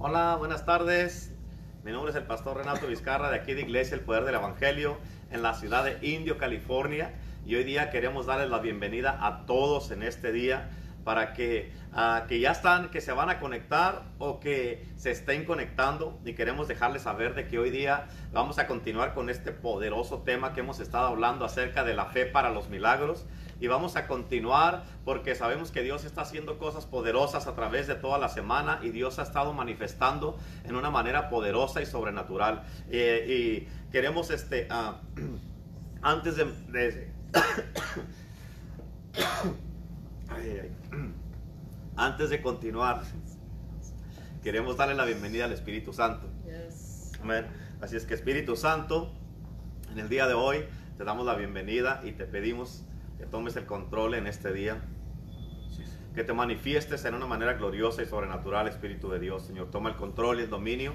Hola, buenas tardes. Mi nombre es el pastor Renato Vizcarra de aquí de Iglesia El Poder del Evangelio en la ciudad de Indio, California. Y hoy día queremos darles la bienvenida a todos en este día para que, ah, que ya están, que se van a conectar o que se estén conectando y queremos dejarles saber de que hoy día vamos a continuar con este poderoso tema que hemos estado hablando acerca de la fe para los milagros y vamos a continuar porque sabemos que Dios está haciendo cosas poderosas a través de toda la semana y Dios ha estado manifestando en una manera poderosa y sobrenatural. Eh, y queremos, este, ah, antes de... de- Ay, ay. antes de continuar, queremos darle la bienvenida al Espíritu Santo. Amén. Así es que Espíritu Santo, en el día de hoy te damos la bienvenida y te pedimos que tomes el control en este día. Que te manifiestes en una manera gloriosa y sobrenatural, Espíritu de Dios, Señor. Toma el control y el dominio.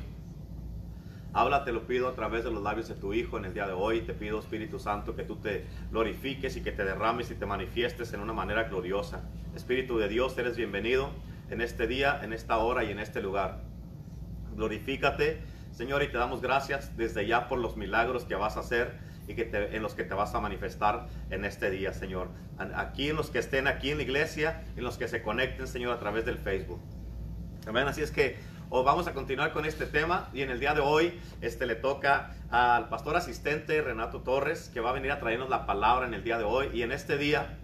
Habla, te lo pido a través de los labios de tu Hijo en el día de hoy. Te pido, Espíritu Santo, que tú te glorifiques y que te derrames y te manifiestes en una manera gloriosa. Espíritu de Dios, eres bienvenido en este día, en esta hora y en este lugar. Glorifícate, Señor, y te damos gracias desde ya por los milagros que vas a hacer y que te- en los que te vas a manifestar en este día, Señor. Aquí en los que estén aquí en la iglesia en los que se conecten, Señor, a través del Facebook. Amén. Así es que oh, vamos a continuar con este tema. Y en el día de hoy este, le toca al pastor asistente Renato Torres que va a venir a traernos la palabra en el día de hoy. Y en este día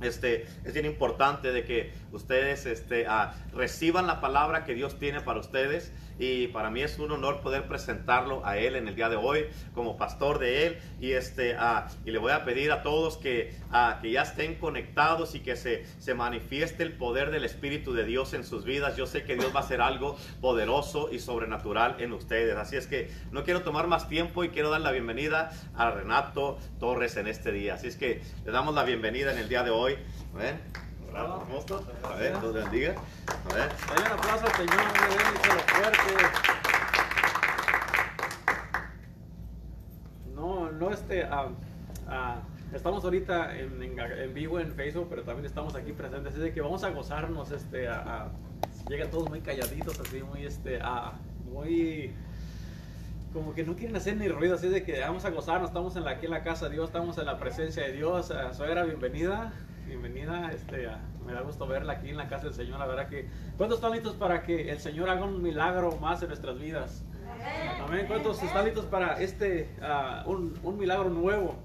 este, es bien importante de que ustedes este, ah, reciban la palabra que Dios tiene para ustedes y para mí es un honor poder presentarlo a Él en el día de hoy como pastor de Él y, este, ah, y le voy a pedir a todos que, ah, que ya estén conectados y que se, se manifieste el poder del Espíritu de Dios en sus vidas. Yo sé que Dios va a hacer algo poderoso y sobrenatural en ustedes. Así es que no quiero tomar más tiempo y quiero dar la bienvenida a Renato Torres en este día. Así es que le damos la bienvenida en el día de hoy. A Renato, ¿cómo estás? A ver, Dios bendiga. A ver. Dale un aplauso al Señor, fuerte. No, no este, ah, ah, estamos ahorita en, en- en vivo en Facebook, pero también estamos aquí presentes, así de que vamos a gozarnos, este, ah, ah, llegan todos muy calladitos, así, muy, este, ah, muy, como que no quieren hacer ni ruido, así de que vamos a gozarnos, estamos en la, aquí en la casa de Dios, estamos en la presencia de Dios, Ah, suegra, bienvenida, bienvenida, este, me da gusto verla aquí en la casa del Señor, la verdad que, ¿cuántos están listos para que el Señor haga un milagro más en nuestras vidas? Amén. ¿Cuántos están listos para este ah, un, un milagro nuevo?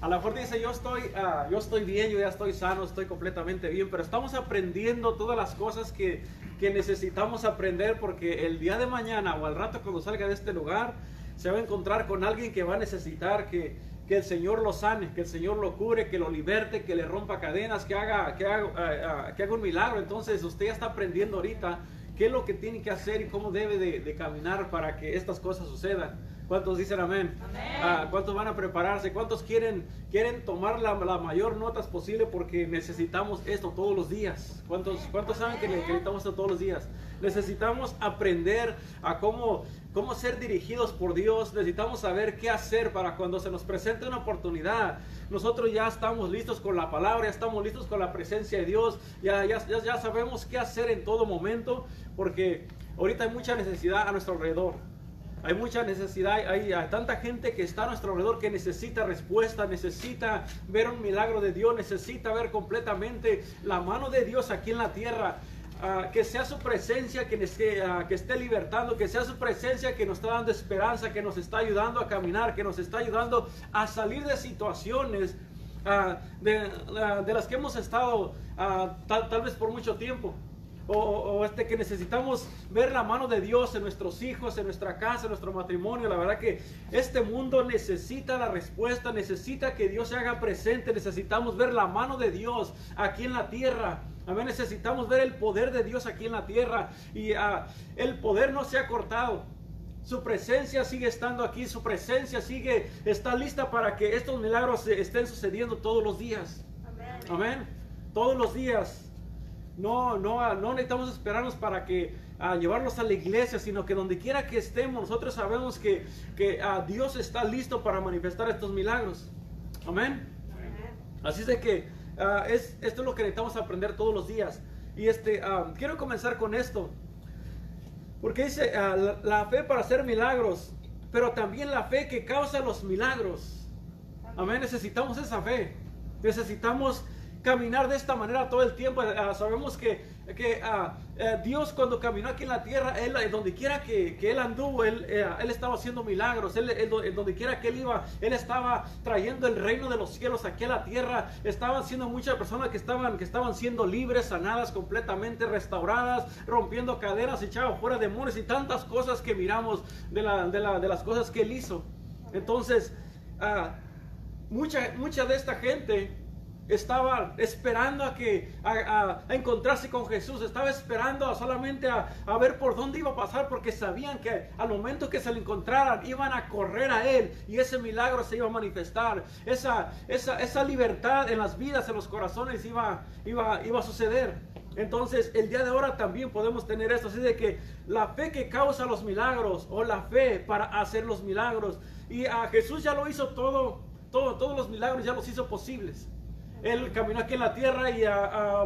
A lo mejor dice yo estoy ah, yo estoy bien, yo ya estoy sano, estoy completamente bien, pero estamos aprendiendo todas las cosas que, que necesitamos aprender porque el día de mañana o al rato cuando salga de este lugar se va a encontrar con alguien que va a necesitar que, que el Señor lo sane, que el Señor lo cure, que lo liberte, que le rompa cadenas, que haga, que haga, ah, ah, que haga un milagro. Entonces usted ya está aprendiendo ahorita qué es lo que tiene que hacer y cómo debe de, de caminar para que estas cosas sucedan. ¿Cuántos dicen amén? Ah, ¿Cuántos van a prepararse? ¿Cuántos quieren, quieren tomar la, la mayor notas posible porque necesitamos esto todos los días? ¿Cuántos, cuántos saben que necesitamos esto todos los días? Necesitamos aprender a cómo, cómo ser dirigidos por Dios. Necesitamos saber qué hacer para cuando se nos presente una oportunidad. Nosotros ya estamos listos con la palabra, ya estamos listos con la presencia de Dios. Ya, ya, ya, sabemos qué hacer en todo momento porque ahorita hay mucha necesidad a nuestro alrededor. Hay mucha necesidad, hay tanta gente que está a nuestro alrededor que necesita respuesta, necesita ver un milagro de Dios, necesita ver completamente la mano de Dios aquí en la tierra. Ah, que sea su presencia ah, que esté libertando, que sea su presencia que nos está dando esperanza, que nos está ayudando a caminar, que nos está ayudando a salir de situaciones ah, de, las que hemos estado tal vez por mucho tiempo. O, este que necesitamos ver la mano de Dios en nuestros hijos, en nuestra casa, en nuestro matrimonio. La verdad que este mundo necesita la respuesta, necesita que Dios se haga presente, necesitamos ver la mano de Dios aquí en la tierra. Amén, necesitamos ver el poder de Dios aquí en la tierra y ah, el poder no se ha cortado. Su presencia sigue estando aquí, su presencia sigue, está lista para que estos milagros estén sucediendo todos los días. Amén. Todos los días. No, no, no necesitamos esperarnos para que a llevarlos a la iglesia, sino que donde quiera que estemos, nosotros sabemos que, que ah, Dios está listo para manifestar estos milagros. Amén. Así es de que ah, es, esto es lo que necesitamos aprender todos los días. Y este, ah, quiero comenzar con esto. Porque dice ah, la, la fe para hacer milagros, pero también la fe que causa los milagros. Amén, necesitamos esa fe. Necesitamos caminar de esta manera todo el tiempo. Ah, sabemos que, que ah, eh, Dios cuando caminó aquí en la tierra, él, eh, donde quiera que, que Él anduvo, él, eh, él, estaba haciendo milagros. Él, donde quiera que Él iba, Él estaba trayendo el reino de los cielos aquí a la tierra. Estaban siendo muchas personas que estaban, que estaban siendo libres, sanadas, completamente restauradas, rompiendo cadenas, echaban fuera demonios y tantas cosas que miramos de, la, de, la, de las cosas que Él hizo. Entonces, uh, mucha, mucha de esta gente estaba esperando a que a, encontrarse con Jesús, estaba esperando solamente a, ver por dónde iba a pasar, porque sabían que al momento que se le encontraran iban a correr a él y ese milagro se iba a manifestar, esa, esa, esa libertad en las vidas, en los corazones iba, iba, iba a suceder. Entonces, el día de ahora también podemos tener esto, así de que la fe que causa los milagros o la fe para hacer los milagros y a Jesús ya lo hizo todo, todo todos los milagros ya los hizo posibles. Él caminó aquí en la tierra y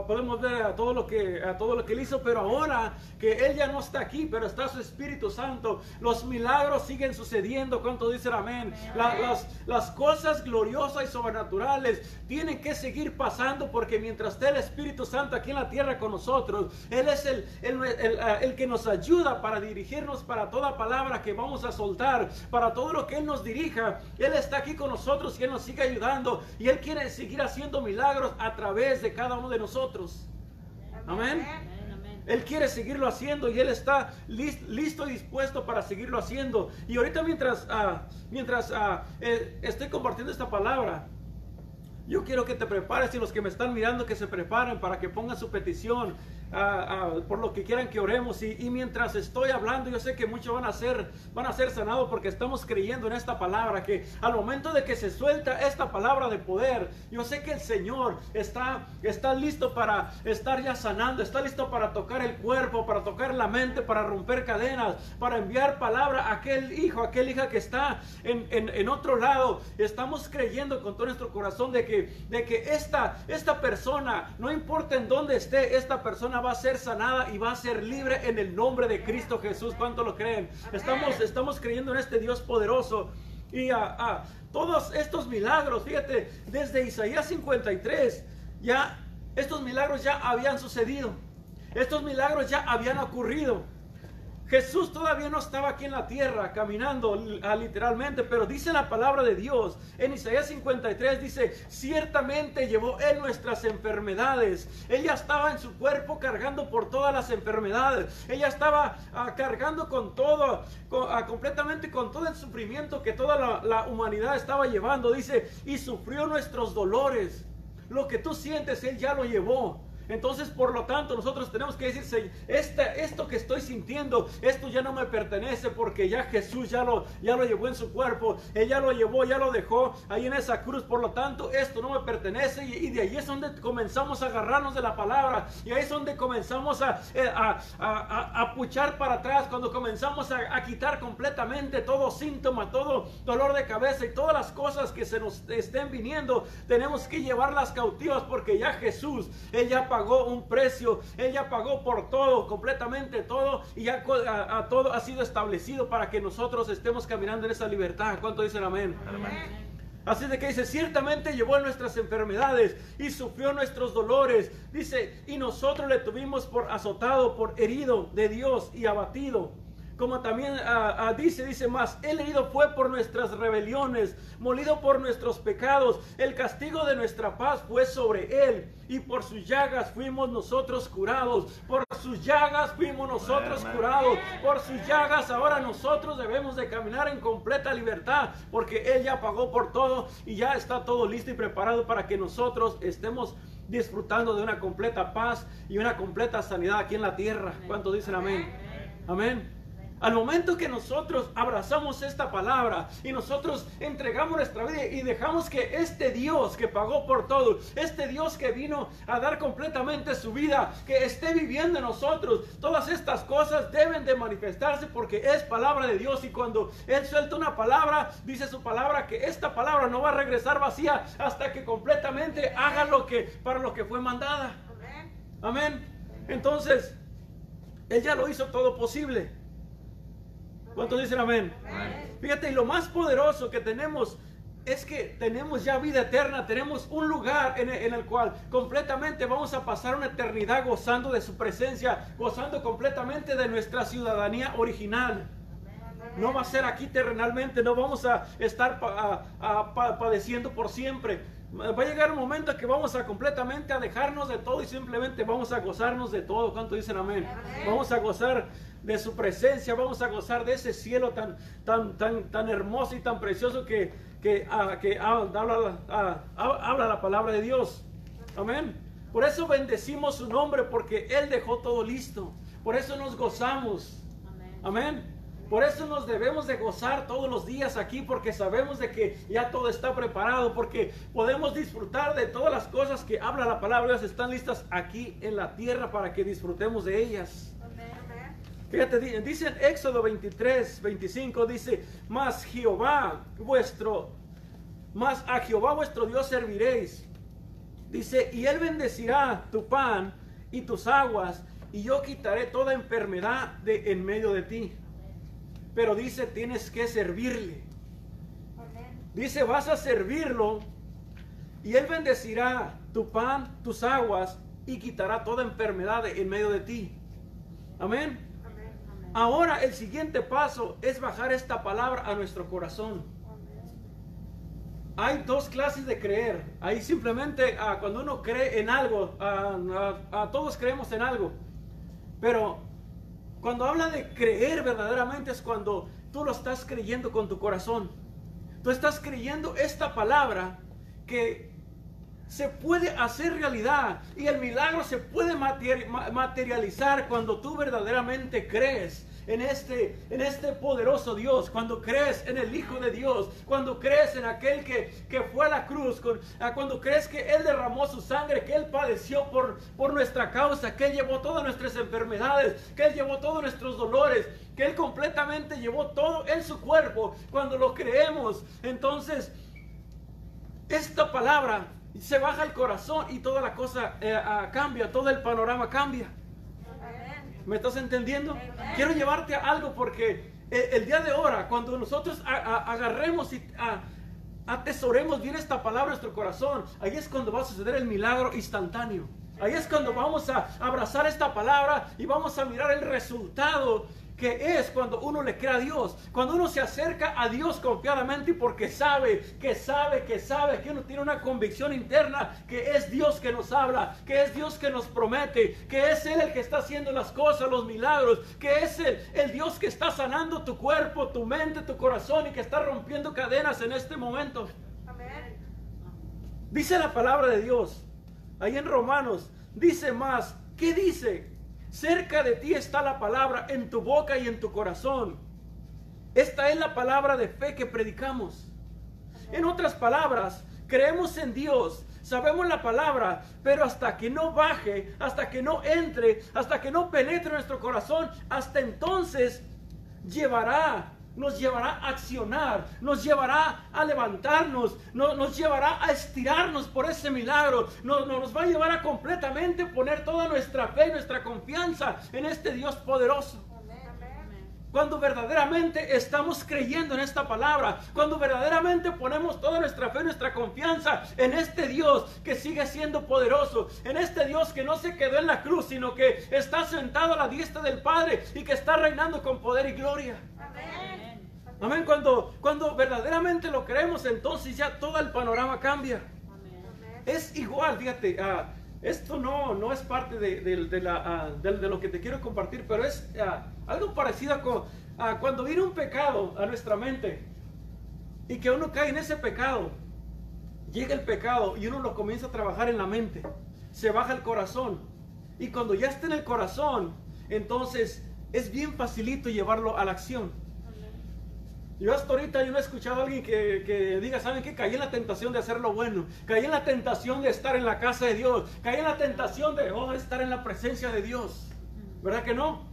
podemos ver a todo, lo que, a todo lo que él hizo, pero ahora que él ya no está aquí, pero está su Espíritu Santo, los milagros siguen sucediendo. ¿Cuánto dicen amén? las, las cosas gloriosas y sobrenaturales tienen que seguir pasando porque mientras esté el Espíritu Santo aquí en la tierra con nosotros, Él es el, el, el, el que nos ayuda para dirigirnos para toda palabra que vamos a soltar, para todo lo que Él nos dirija. Él está aquí con nosotros y Él nos sigue ayudando y Él quiere seguir haciendo milagros a través de cada uno de nosotros. Amén. Él quiere seguirlo haciendo y Él está listo y dispuesto para seguirlo haciendo. Y ahorita mientras, uh, mientras uh, eh, estoy compartiendo esta palabra, yo quiero que te prepares y los que me están mirando que se preparen para que pongan su petición por lo que quieran que oremos. Y, mientras estoy hablando, yo sé que muchos van a ser, van a ser sanados porque estamos creyendo en esta palabra. Que al momento de que se suelta esta palabra de poder, yo sé que el Señor está, está listo para estar ya sanando, está listo para tocar el cuerpo, para tocar la mente, para romper cadenas, para enviar palabra a aquel hijo, a aquel hija que está en, en, otro lado. Estamos creyendo con todo nuestro corazón de que, de que esta, esta persona, no importa en dónde esté, esta persona va a ser sanada y va a ser libre en el nombre de Cristo Jesús. ¿Cuánto lo creen? Estamos, estamos creyendo en este Dios poderoso. Y a, todos estos milagros, fíjate, desde Isaías 53, ya estos milagros ya habían sucedido. Estos milagros ya habían ocurrido. Jesús todavía no estaba aquí en la tierra caminando ah, literalmente, pero dice la palabra de Dios en Isaías 53, dice, ciertamente llevó él nuestras enfermedades. Ella estaba en su cuerpo cargando por todas las enfermedades. Ella estaba ah, cargando con todo, ah, completamente con todo el sufrimiento que toda la, la humanidad estaba llevando. Dice, y sufrió nuestros dolores. Lo que tú sientes, Él ya lo llevó. Entonces, por lo tanto, nosotros tenemos que decir, este, esto que estoy sintiendo, esto ya no me pertenece porque ya Jesús ya lo, ya lo llevó en su cuerpo, Él ya lo llevó, ya lo dejó ahí en esa cruz. Por lo tanto, esto no me pertenece. Y, de ahí es donde comenzamos a agarrarnos de la palabra. Y ahí es donde comenzamos a, eh, a, a, puchar para atrás, cuando comenzamos a, quitar completamente todo síntoma, todo dolor de cabeza y todas las cosas que se nos estén viniendo, tenemos que llevarlas cautivas porque ya Jesús, Él ya pagó un precio, Él ya pagó por todo, completamente todo, y ya a, todo ha sido establecido para que nosotros estemos caminando en esa libertad. ¿Cuánto dicen amén? Así de que dice, ciertamente llevó nuestras enfermedades y sufrió nuestros dolores. Dice, y nosotros le tuvimos por azotado, por herido de Dios y abatido como también ah, ah, dice, dice más, el herido fue por nuestras rebeliones, molido por nuestros pecados, el castigo de nuestra paz fue sobre él, y por sus llagas fuimos nosotros curados, por sus llagas fuimos nosotros curados, por sus llagas ahora nosotros debemos de caminar en completa libertad, porque él ya pagó por todo y ya está todo listo y preparado para que nosotros estemos disfrutando de una completa paz y una completa sanidad aquí en la tierra. ¿Cuántos dicen amén? Amén. Al momento que nosotros abrazamos esta palabra y nosotros entregamos nuestra vida y dejamos que este Dios que pagó por todo, este Dios que vino a dar completamente su vida, que esté viviendo en nosotros, todas estas cosas deben de manifestarse porque es palabra de Dios y cuando Él suelta una palabra, dice su palabra que esta palabra no va a regresar vacía hasta que completamente haga lo que para lo que fue mandada. Amén. Entonces, Él ya lo hizo todo posible. ¿Cuántos dicen amén? Fíjate, y lo más poderoso que tenemos es que tenemos ya vida eterna, tenemos un lugar en el, cual completamente vamos a pasar una eternidad gozando de su presencia, gozando completamente de nuestra ciudadanía original. No va a ser aquí terrenalmente, no vamos a estar padeciendo por siempre. Va a llegar un momento en que vamos a completamente a dejarnos de todo y simplemente vamos a gozarnos de todo. ¿Cuánto dicen amén? Vamos a gozar de su presencia, vamos a gozar de ese cielo tan, tan, tan, tan hermoso y tan precioso que, que, ah, que habla, ah, habla la palabra de Dios. Amén. Por eso bendecimos su nombre, porque Él dejó todo listo. Por eso nos gozamos. Amén. Por eso nos debemos de gozar todos los días aquí, porque sabemos de que ya todo está preparado, porque podemos disfrutar de todas las cosas que habla la palabra Dios, están listas aquí en la tierra para que disfrutemos de ellas. Fíjate, dice Éxodo 23, 25, dice, más Jehová vuestro, más a Jehová vuestro Dios serviréis. Dice, y él bendecirá tu pan y tus aguas, y yo quitaré toda enfermedad de en medio de ti. Pero dice, tienes que servirle. Dice, vas a servirlo y Él bendecirá tu pan, tus aguas y quitará toda enfermedad en medio de ti. Amén. Ahora el siguiente paso es bajar esta palabra a nuestro corazón. Hay dos clases de creer. Ahí simplemente ah, cuando uno cree en algo, ah, ah, todos creemos en algo. Pero cuando habla de creer verdaderamente es cuando tú lo estás creyendo con tu corazón. Tú estás creyendo esta palabra que se puede hacer realidad y el milagro se puede materializar cuando tú verdaderamente crees en este, en este poderoso Dios, cuando crees en el Hijo de Dios, cuando crees en aquel que, fue a la cruz, ah, cuando crees que Él derramó su sangre, que Él padeció por, por nuestra causa, que Él llevó todas nuestras enfermedades, que Él llevó todos nuestros dolores, que Él completamente llevó todo en su cuerpo, cuando lo creemos, entonces esta palabra se baja al corazón y toda la cosa eh, ah, cambia, todo el panorama cambia. ¿Me estás entendiendo? Quiero llevarte a algo porque el, día de ahora, cuando nosotros agarremos y atesoremos bien esta palabra en nuestro corazón, ahí es cuando va a suceder el milagro instantáneo. Ahí es cuando vamos a abrazar esta palabra y vamos a mirar el resultado que es cuando uno le cree a Dios, cuando uno se acerca a Dios confiadamente porque sabe, que sabe, que sabe, que uno tiene una convicción interna, que es Dios que nos habla, que es Dios que nos promete, que es Él el que está haciendo las cosas, los milagros, que es Él el Dios que está sanando tu cuerpo, tu mente, tu corazón y que está rompiendo cadenas en este momento. Dice la palabra de Dios, ahí en Romanos, dice más, ¿qué dice? Cerca de ti está la palabra en tu boca y en tu corazón. Esta es la palabra de fe que predicamos. En otras palabras, creemos en Dios, sabemos la palabra, pero hasta que no baje, hasta que no entre, hasta que no penetre nuestro corazón, hasta entonces llevará nos llevará a accionar, nos llevará a levantarnos, nos llevará a estirarnos por ese milagro, nos, va a llevar a completamente poner toda nuestra fe, nuestra confianza en este Dios poderoso. Cuando verdaderamente estamos creyendo en esta palabra, cuando verdaderamente ponemos toda nuestra fe, nuestra confianza en este Dios que sigue siendo poderoso, en este Dios que no se quedó en la cruz, sino que está sentado a la diestra del Padre y que está reinando con poder y gloria. Amén. Cuando, cuando verdaderamente lo creemos, entonces ya todo el panorama cambia. Es igual, fíjate, ah, esto no, no es parte de, la, ah, de, lo que te quiero compartir, pero es ah, algo parecido con cuando viene un pecado a nuestra mente y que uno cae en ese pecado. Llega el pecado y uno lo comienza a trabajar en la mente. Se baja el corazón. Y cuando ya está en el corazón, entonces es bien facilito llevarlo a la acción. Yo hasta ahorita yo no he escuchado a alguien que, diga, ¿saben qué? Caí en la tentación de hacer lo bueno. Caí en la tentación de estar en la casa de Dios. Caí en la tentación de oh, estar en la presencia de Dios. ¿Verdad que no?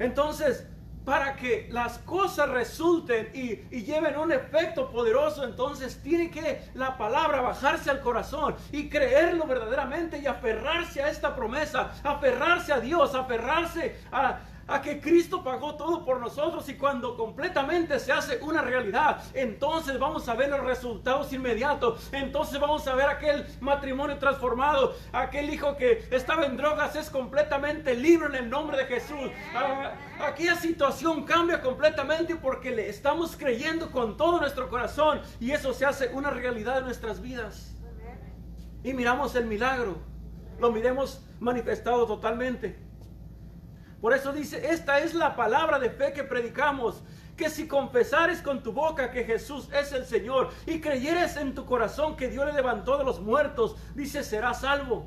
Entonces, para que las cosas resulten y, y, lleven un efecto poderoso, entonces tiene que la palabra bajarse al corazón y creerlo verdaderamente y aferrarse a esta promesa, aferrarse a Dios, aferrarse a, a que Cristo pagó todo por nosotros y cuando completamente se hace una realidad, entonces vamos a ver los resultados inmediatos. Entonces vamos a ver aquel matrimonio transformado, aquel hijo que estaba en drogas es completamente libre en el nombre de Jesús. Ah, aquella situación cambia completamente porque le estamos creyendo con todo nuestro corazón y eso se hace una realidad en nuestras vidas. Y miramos el milagro, lo miremos manifestado totalmente. Por eso dice, esta es la palabra de fe que predicamos, que si confesares con tu boca que Jesús es el Señor y creyeres en tu corazón que Dios le levantó de los muertos, dice, serás salvo.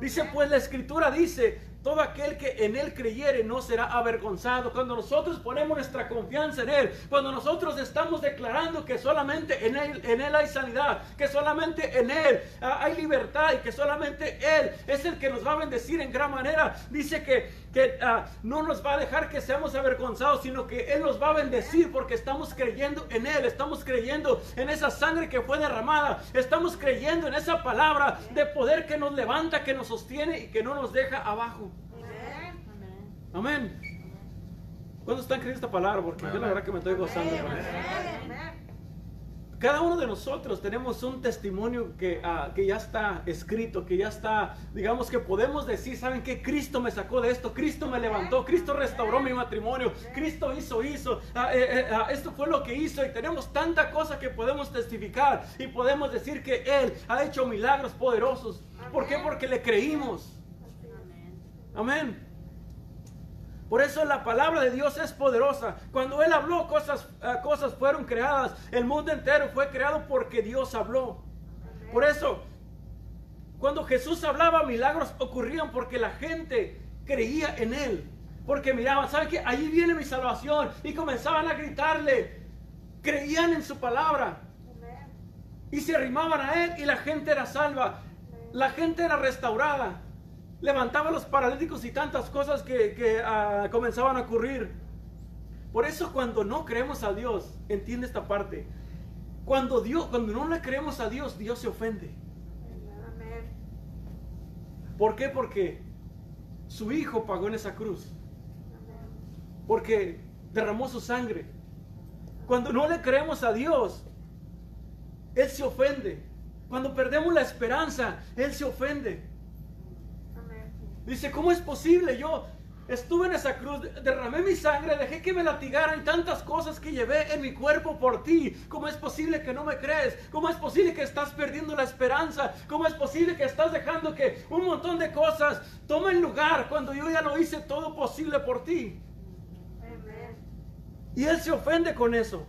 Dice, pues la escritura dice, todo aquel que en Él creyere no será avergonzado. Cuando nosotros ponemos nuestra confianza en Él, cuando nosotros estamos declarando que solamente en Él, en él hay sanidad, que solamente en Él ah, hay libertad y que solamente Él es el que nos va a bendecir en gran manera, dice que, que ah, no nos va a dejar que seamos avergonzados, sino que Él nos va a bendecir porque estamos creyendo en Él, estamos creyendo en esa sangre que fue derramada, estamos creyendo en esa palabra de poder que nos levanta, que nos sostiene y que no nos deja abajo. Amén. ¿Cuándo están creyendo esta palabra? Porque yo la verdad que me estoy gozando. Cada uno de nosotros tenemos un testimonio que, ah, que ya está escrito, que ya está, digamos que podemos decir, ¿saben qué? Cristo me sacó de esto, Cristo me levantó, Cristo restauró mi matrimonio, Cristo hizo, hizo, ah, eh, eh, ah, esto fue lo que hizo y tenemos tanta cosa que podemos testificar y podemos decir que Él ha hecho milagros poderosos. ¿Por qué? Porque le creímos. Amén. Por eso la palabra de Dios es poderosa. Cuando Él habló, cosas, eh, cosas fueron creadas. El mundo entero fue creado porque Dios habló. Por eso, cuando Jesús hablaba, milagros ocurrían porque la gente creía en Él. Porque miraban, ¿saben qué? Ahí viene mi salvación. Y comenzaban a gritarle. Creían en su palabra. Y se arrimaban a Él y la gente era salva. La gente era restaurada levantaba a los paralíticos y tantas cosas que, ah, comenzaban a ocurrir. Por eso cuando no creemos a Dios, entiende esta parte. Cuando Dios, cuando no le creemos a Dios, Dios se ofende. ¿Por qué? Porque su hijo pagó en esa cruz. Porque derramó su sangre. Cuando no le creemos a Dios, Él se ofende. Cuando perdemos la esperanza, Él se ofende. Dice, ¿cómo es posible? Yo estuve en esa cruz, derramé mi sangre, dejé que me latigaran tantas cosas que llevé en mi cuerpo por ti. ¿Cómo es posible que no me crees? ¿Cómo es posible que estás perdiendo la esperanza? ¿Cómo es posible que estás dejando que un montón de cosas tomen lugar cuando yo ya lo hice todo posible por ti? Y Él se ofende con eso.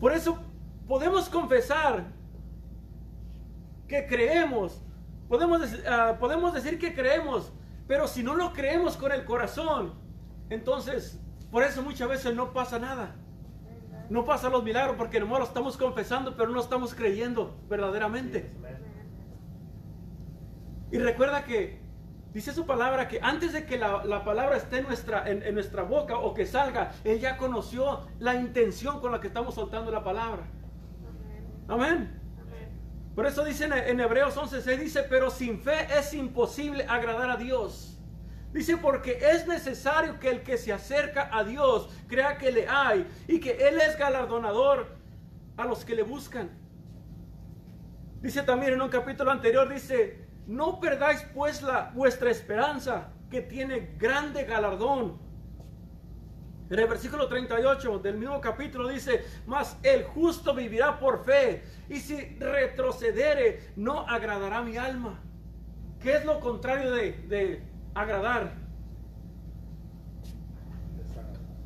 Por eso podemos confesar que creemos Podemos, ah, podemos decir que creemos, pero si no lo creemos con el corazón, entonces por eso muchas veces no pasa nada. No pasa los milagros porque nomás lo estamos confesando, pero no estamos creyendo verdaderamente. Y recuerda que dice su palabra que antes de que la, palabra esté en nuestra, en, nuestra boca o que salga, Él ya conoció la intención con la que estamos soltando la palabra. Amén. Por eso dice en Hebreos 11:6, dice, pero sin fe es imposible agradar a Dios. Dice, porque es necesario que el que se acerca a Dios crea que le hay y que Él es galardonador a los que le buscan. Dice también en un capítulo anterior, dice, no perdáis pues la, vuestra esperanza que tiene grande galardón en el versículo 38 del mismo capítulo dice, mas el justo vivirá por fe, y si retrocedere, no agradará mi alma. ¿Qué es lo contrario de, de agradar?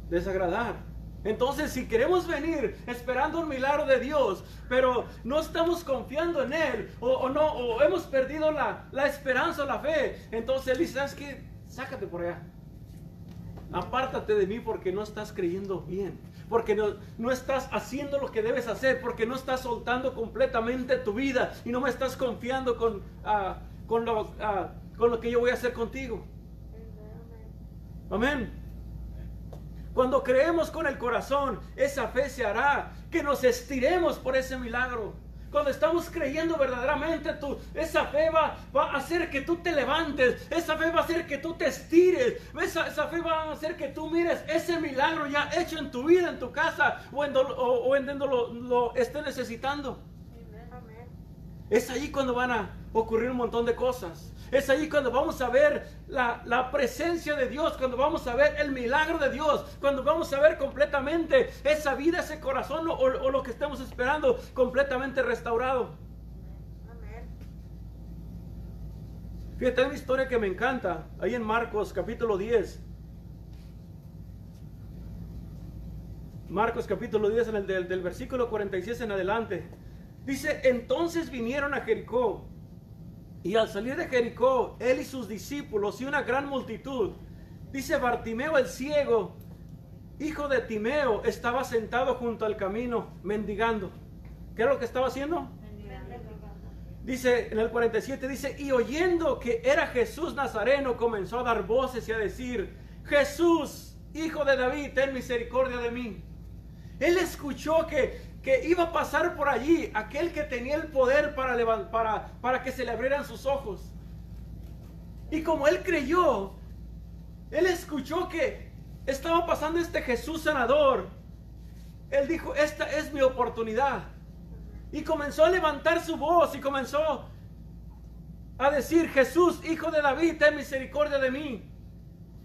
Desagradar. Entonces, si queremos venir esperando un milagro de Dios, pero no estamos confiando en Él, o, no, o hemos perdido la, la esperanza o la fe, entonces Él dice, ¿sabes qué? Sácate por allá apártate de mí porque no estás creyendo bien, porque no, no, estás haciendo lo que debes hacer, porque no estás soltando completamente tu vida y no me estás confiando con, ah, con, lo, ah, con lo que yo voy a hacer contigo. Amén. Cuando creemos con el corazón, esa fe se hará, que nos estiremos por ese milagro. Cuando estamos creyendo verdaderamente, tú, esa fe va, a hacer que tú te levantes, esa fe va a hacer que tú te estires, esa, esa fe va a hacer que tú mires ese milagro ya hecho en tu vida, en tu casa o en, o, en donde lo, lo esté necesitando. Es ahí cuando van a ocurrir un montón de cosas. Es ahí cuando vamos a ver la, presencia de Dios, cuando vamos a ver el milagro de Dios, cuando vamos a ver completamente esa vida, ese corazón o, o lo que estamos esperando completamente restaurado. Fíjate, hay una historia que me encanta, ahí en Marcos capítulo 10. Marcos capítulo 10, en el del, del versículo 46 en adelante. Dice, entonces vinieron a Jericó y al salir de Jericó, él y sus discípulos y una gran multitud, dice Bartimeo el ciego, hijo de Timeo, estaba sentado junto al camino mendigando. ¿Qué es lo que estaba haciendo? Dice en el 47, dice, y oyendo que era Jesús Nazareno, comenzó a dar voces y a decir, Jesús, hijo de David, ten misericordia de mí. Él escuchó que que iba a pasar por allí aquel que tenía el poder para, para, para que se le abrieran sus ojos. Y como él creyó, él escuchó que estaba pasando este Jesús sanador. Él dijo, esta es mi oportunidad. Y comenzó a levantar su voz y comenzó a decir, Jesús, hijo de David, ten misericordia de mí.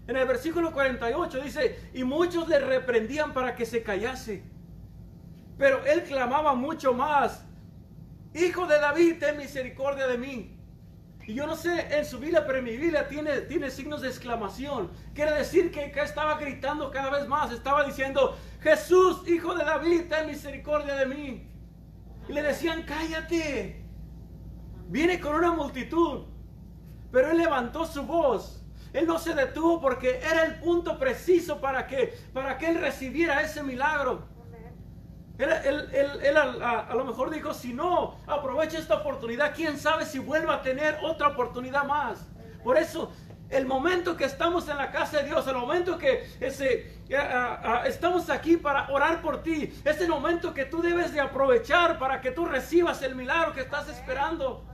En el versículo 48 dice, y muchos le reprendían para que se callase. Pero él clamaba mucho más. Hijo de David, ten misericordia de mí. Y yo no sé en su Biblia, pero en mi Biblia tiene, tiene signos de exclamación. Quiere decir que, que estaba gritando cada vez más. Estaba diciendo, Jesús, hijo de David, ten misericordia de mí. Y le decían, cállate. Viene con una multitud. Pero él levantó su voz. Él no se detuvo porque era el punto preciso para que, para que él recibiera ese milagro. Él, a, lo mejor dijo, si no aprovecha esta oportunidad, quién sabe si vuelva a tener otra oportunidad más. Por eso, el momento que estamos en la casa de Dios, el momento que ese, estamos aquí para orar por ti, es el momento que tú debes de aprovechar para que tú recibas el milagro que estás esperando.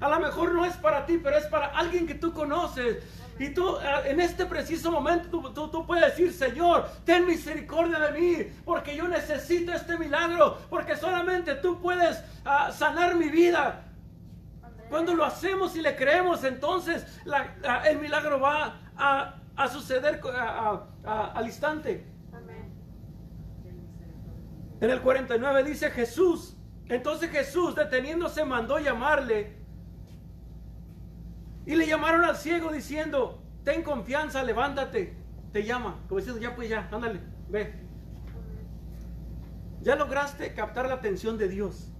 A lo mejor no es para ti, pero es para alguien que tú conoces. Y tú ah, en este preciso momento tú, tú, puedes decir, Señor, ten misericordia de mí, porque yo necesito este milagro, porque solamente tú puedes ah, sanar mi vida. Cuando lo hacemos y le creemos, entonces ah, el milagro va a, suceder al instante. En el 49 dice Jesús, entonces Jesús deteniéndose mandó llamarle y le llamaron al ciego diciendo, ten confianza, levántate, te llama. Como diciendo, ya pues ya, ándale, ve. Ya lograste captar la atención de Dios.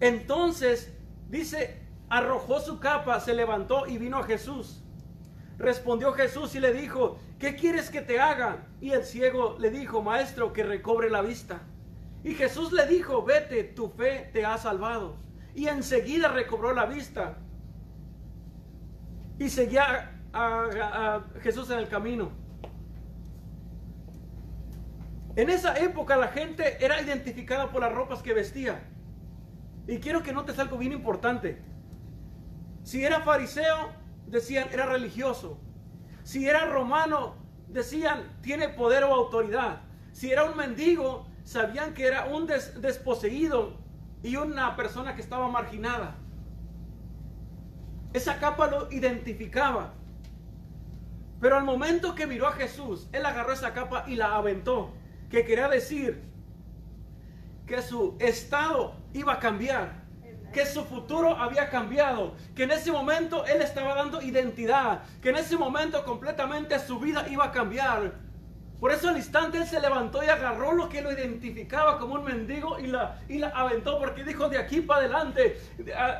Entonces, dice, arrojó su capa, se levantó y vino a Jesús. Respondió Jesús y le dijo, ¿qué quieres que te haga? Y el ciego le dijo, maestro, que recobre la vista. Y Jesús le dijo, vete, tu fe te ha salvado. Y enseguida recobró la vista y seguía a, Jesús en el camino. En esa época la gente era identificada por las ropas que vestía. Y quiero que notes algo bien importante. Si era fariseo, decían era religioso. Si era romano, decían tiene poder o autoridad. Si era un mendigo, sabían que era un desposeído y una persona que estaba marginada. Esa capa lo identificaba. Pero al momento que miró a Jesús, él agarró esa capa y la aventó. Que quería decir que su estado iba a cambiar. Que su futuro había cambiado. Que en ese momento él estaba dando identidad. Que en ese momento completamente su vida iba a cambiar. Por eso al instante él se levantó y agarró lo que lo identificaba como un mendigo y la, y la aventó porque dijo de aquí para adelante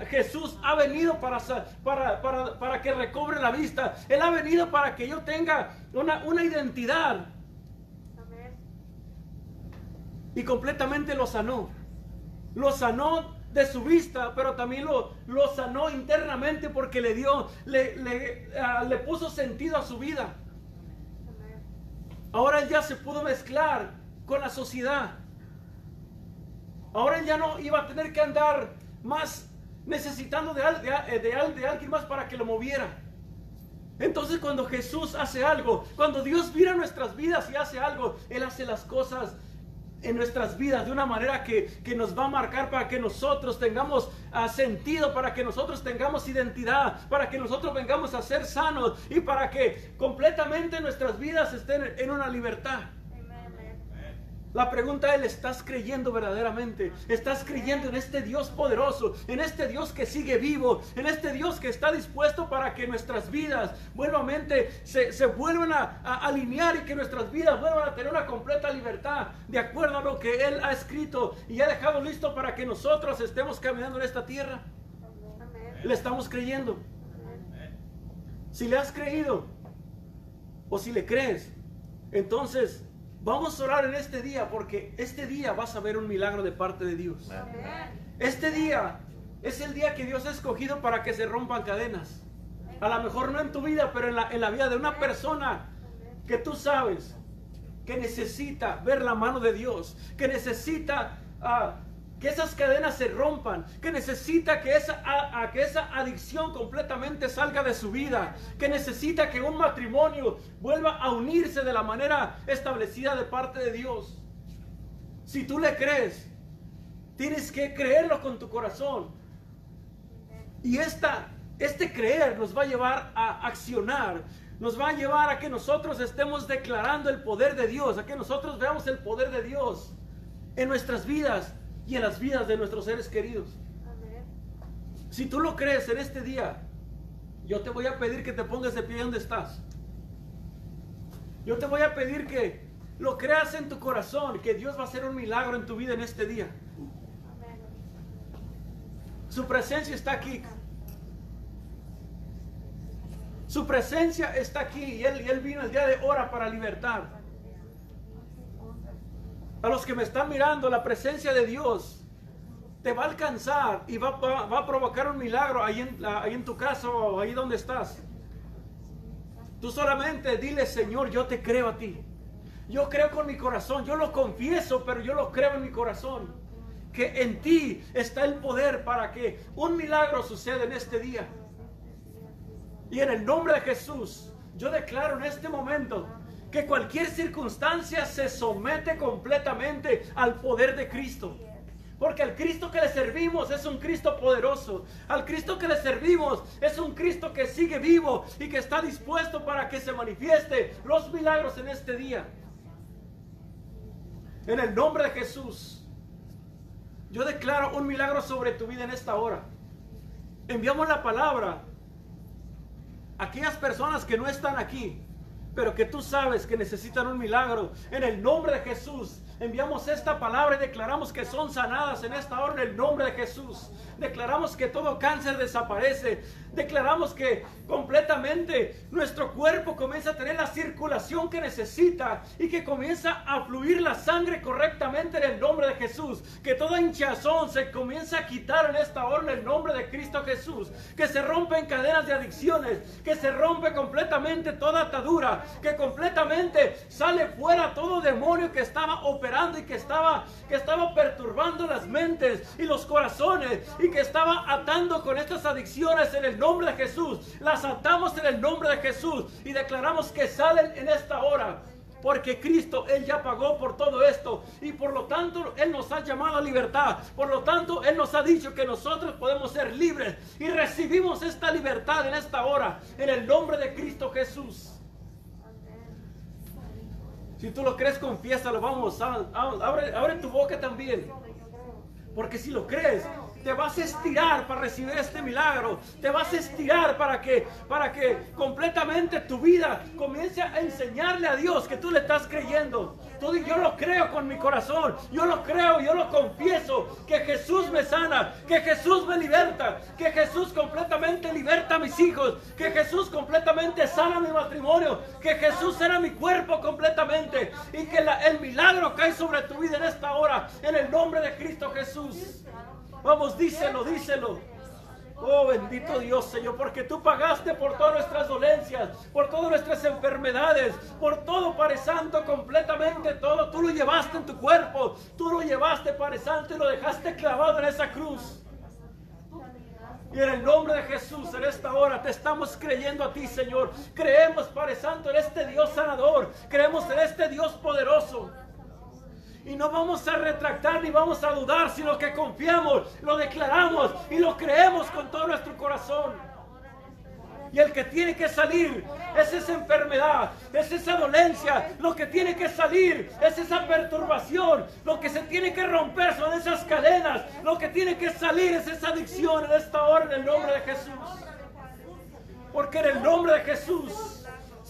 Jesús ha venido para, para, para, para, que recobre la vista. Él ha venido para que yo tenga una, una identidad. Y completamente lo sanó. Lo sanó de su vista, pero también lo, lo sanó internamente porque le dio, le, le, ah, le puso sentido a su vida. Ahora ya se pudo mezclar con la sociedad. Ahora él ya no iba a tener que andar más necesitando de, de, de alguien más para que lo moviera. Entonces cuando Jesús hace algo, cuando Dios mira nuestras vidas y hace algo, Él hace las cosas en nuestras vidas de una manera que, nos va a marcar para que nosotros tengamos ah, sentido, para que nosotros tengamos identidad, para que nosotros vengamos a ser sanos y para que completamente nuestras vidas estén en una libertad. La pregunta es, ¿estás creyendo verdaderamente? ¿Estás creyendo en este Dios poderoso? En este Dios que sigue vivo? ¿En este Dios que está dispuesto para que nuestras vidas nuevamente se, se vuelvan a, alinear y que nuestras vidas vuelvan a tener una completa libertad de acuerdo a lo que Él ha escrito y ha dejado listo para que nosotros estemos caminando en esta tierra? ¿Le estamos creyendo? Si le has creído o si le crees, entonces Vamos a orar en este día porque este día vas a ver un milagro de parte de Dios. Este día es el día que Dios ha escogido para que se rompan cadenas. A lo mejor no en tu vida, pero en la, en la vida de una persona que tú sabes que necesita ver la mano de Dios, que necesita uh, que esas cadenas se rompan, que necesita que esa, que esa adicción completamente salga de su vida, que necesita que un matrimonio vuelva a unirse de la manera establecida de parte de Dios. Si tú le crees, tienes que creerlo con tu corazón. Y esta, este creer nos va a llevar a accionar, nos va a llevar a que nosotros estemos declarando el poder de Dios, a que nosotros veamos el poder de Dios en nuestras vidas y en las vidas de nuestros seres queridos. Si tú lo crees en este día, yo te voy a pedir que te pongas de pie donde estás. Yo te voy a pedir que lo creas en tu corazón, que Dios va a hacer un milagro en tu vida en este día. Su presencia está aquí. Su presencia está aquí y él, y él vino el día de hora para libertar. A los que me están mirando, la presencia de Dios te va a alcanzar y va, a provocar un milagro ahí en, en tu casa o ahí donde estás. Tú solamente dile, Señor, yo te creo a ti. Yo creo con mi corazón, yo lo confieso, pero yo lo creo en mi corazón. Que en ti está el poder para que un milagro suceda en este día. Y en el nombre de Jesús, yo declaro en este momento que cualquier circunstancia se somete completamente al poder de Cristo. Porque al Cristo que le servimos es un Cristo poderoso. Al Cristo que le servimos es un Cristo que sigue vivo y que está dispuesto para que se manifieste los milagros en este día. En el nombre de Jesús, yo declaro un milagro sobre tu vida en esta hora. Enviamos la palabra a aquellas personas que no están aquí pero que tú sabes que necesitan un milagro. En el nombre de Jesús, enviamos esta palabra y declaramos que son sanadas en esta hora en el nombre de Jesús. Declaramos que todo cáncer desaparece. Declaramos que completamente nuestro cuerpo comienza a tener la circulación que necesita y que comienza a fluir la sangre correctamente en el nombre de Jesús. Que toda hinchazón se comienza a quitar en esta hora en el nombre de Cristo Jesús. Que se rompen cadenas de adicciones. Que se rompe completamente toda atadura. Que completamente sale fuera todo demonio que estaba operando y que estaba, que estaba perturbando las mentes y los corazones y que estaba atando con estas adicciones en el nombre de Jesús. Las atamos en el nombre de Jesús y declaramos que salen en esta hora. Porque Cristo, Él ya pagó por todo esto. Y por lo tanto, Él nos ha llamado a libertad. Por lo tanto, Él nos ha dicho que nosotros podemos ser libres. Y recibimos esta libertad en esta hora. En el nombre de Cristo Jesús. Si tú lo crees, confiésalo. Vamos, abre, abre tu boca también. Porque si lo crees, te vas a estirar para recibir este milagro. Te vas a estirar para que, para que completamente tu vida comience a enseñarle a Dios que tú le estás creyendo. Tú, yo lo creo con mi corazón. Yo lo creo, yo lo confieso. Que Jesús me sana, que Jesús me liberta, que Jesús completamente liberta a mis hijos, que Jesús completamente sana mi matrimonio, que Jesús sana mi cuerpo completamente y que el milagro cae sobre tu vida en esta hora. En el nombre de Cristo Jesús. Vamos, díselo, díselo. Oh bendito Dios, Señor, porque tú pagaste por todas nuestras dolencias, por todas nuestras enfermedades, por todo, Padre Santo, completamente todo. Tú lo llevaste en tu cuerpo, tú lo llevaste, Padre Santo, y lo dejaste clavado en esa cruz. Y en el nombre de Jesús, en esta hora te estamos creyendo a ti, Señor. Creemos, Padre Santo, en este Dios sanador. Creemos en este Dios poderoso. Y no vamos a retractar ni vamos a dudar, sino que confiamos, lo declaramos y lo creemos con todo nuestro corazón. Y el que tiene que salir es esa enfermedad, es esa dolencia. Lo que tiene que salir es esa perturbación. Lo que se tiene que romper son esas cadenas. Lo que tiene que salir es esa adicción en esta hora en el nombre de Jesús. Porque en el nombre de Jesús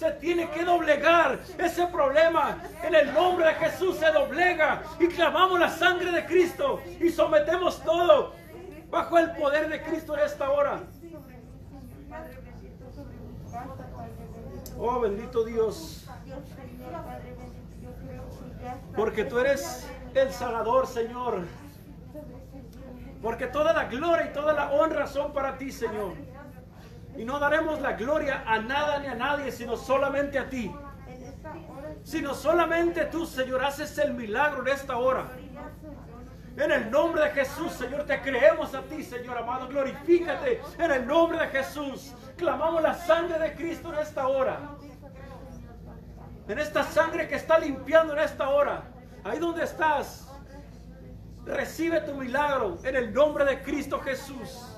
se tiene que doblegar ese problema. En el nombre de Jesús se doblega y clamamos la sangre de Cristo y sometemos todo bajo el poder de Cristo en esta hora. Oh bendito Dios. Porque tú eres el sanador, Señor. Porque toda la gloria y toda la honra son para ti, Señor. Y no daremos la gloria a nada ni a nadie, sino solamente a ti. Sino solamente tú, Señor, haces el milagro en esta hora. En el nombre de Jesús, Señor, te creemos a ti, Señor amado. Glorifícate en el nombre de Jesús. Clamamos la sangre de Cristo en esta hora. En esta sangre que está limpiando en esta hora. Ahí donde estás. Recibe tu milagro en el nombre de Cristo Jesús.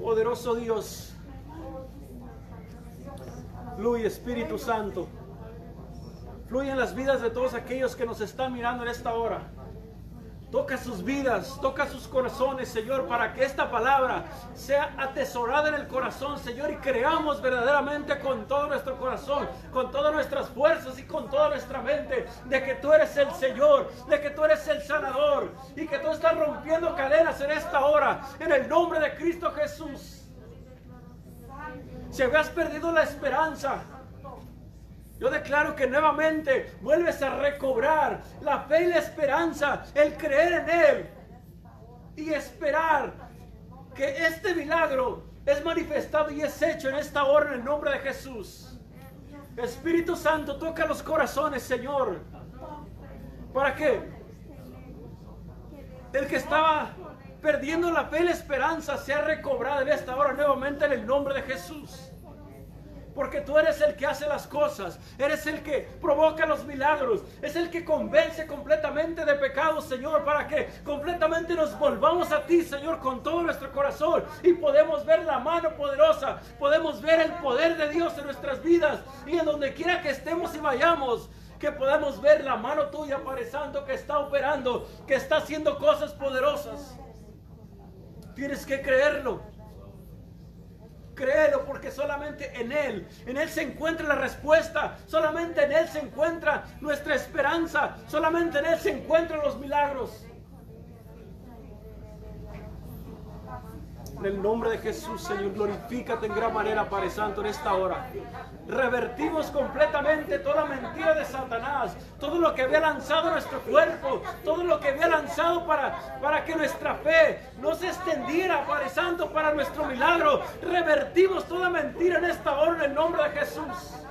Poderoso Dios. Fluye Espíritu Santo. Fluye en las vidas de todos aquellos que nos están mirando en esta hora. Toca sus vidas, toca sus corazones, Señor, para que esta palabra sea atesorada en el corazón, Señor, y creamos verdaderamente con todo nuestro corazón, con todas nuestras fuerzas y con toda nuestra mente, de que tú eres el Señor, de que tú eres el sanador y que tú estás rompiendo cadenas en esta hora, en el nombre de Cristo Jesús. Si habías perdido la esperanza, yo declaro que nuevamente vuelves a recobrar la fe y la esperanza, el creer en Él y esperar que este milagro es manifestado y es hecho en esta hora en el nombre de Jesús. Espíritu Santo, toca los corazones, Señor, para que el que estaba perdiendo la fe y la esperanza sea recobrado en esta hora nuevamente en el nombre de Jesús. Porque tú eres el que hace las cosas, eres el que provoca los milagros, es el que convence completamente de pecado, Señor, para que completamente nos volvamos a ti, Señor, con todo nuestro corazón y podemos ver la mano poderosa, podemos ver el poder de Dios en nuestras vidas y en donde quiera que estemos y vayamos, que podamos ver la mano tuya, Santo, que está operando, que está haciendo cosas poderosas. Tienes que creerlo. Créelo porque solamente en Él, en Él se encuentra la respuesta, solamente en Él se encuentra nuestra esperanza, solamente en Él se encuentran los milagros. En el nombre de Jesús, Señor, glorifícate en gran manera, Padre Santo, en esta hora. Revertimos completamente toda mentira de Satanás, todo lo que había lanzado nuestro cuerpo, todo lo que había lanzado para, para que nuestra fe no se extendiera, Padre Santo, para nuestro milagro. Revertimos toda mentira en esta hora, en el nombre de Jesús.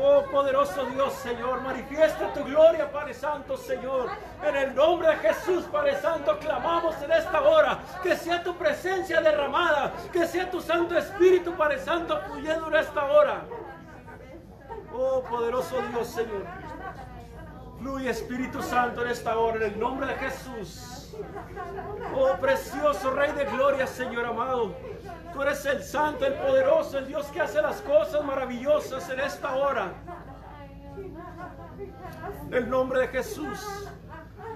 Oh poderoso Dios, Señor, manifiesta tu gloria, Padre Santo, Señor. En el nombre de Jesús, Padre Santo, clamamos en esta hora que sea tu presencia derramada, que sea tu Santo Espíritu, Padre Santo, fluyendo en esta hora. Oh poderoso Dios, Señor. Fluye Espíritu Santo en esta hora, en el nombre de Jesús. Oh precioso Rey de Gloria, Señor amado. Tú eres el santo, el poderoso, el Dios que hace las cosas maravillosas en esta hora. En el nombre de Jesús.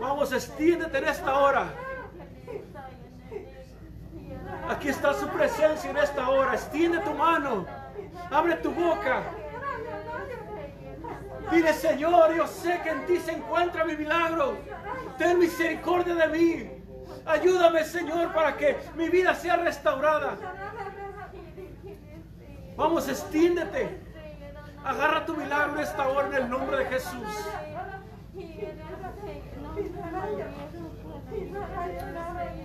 Vamos, extiéndete en esta hora. Aquí está su presencia en esta hora. Extiende tu mano. Abre tu boca. Dile, Señor, yo sé que en ti se encuentra mi milagro. Ten misericordia de mí. Ayúdame, Señor, para que mi vida sea restaurada. Vamos, extiéndete. Agarra tu milagro esta hora en el nombre de Jesús.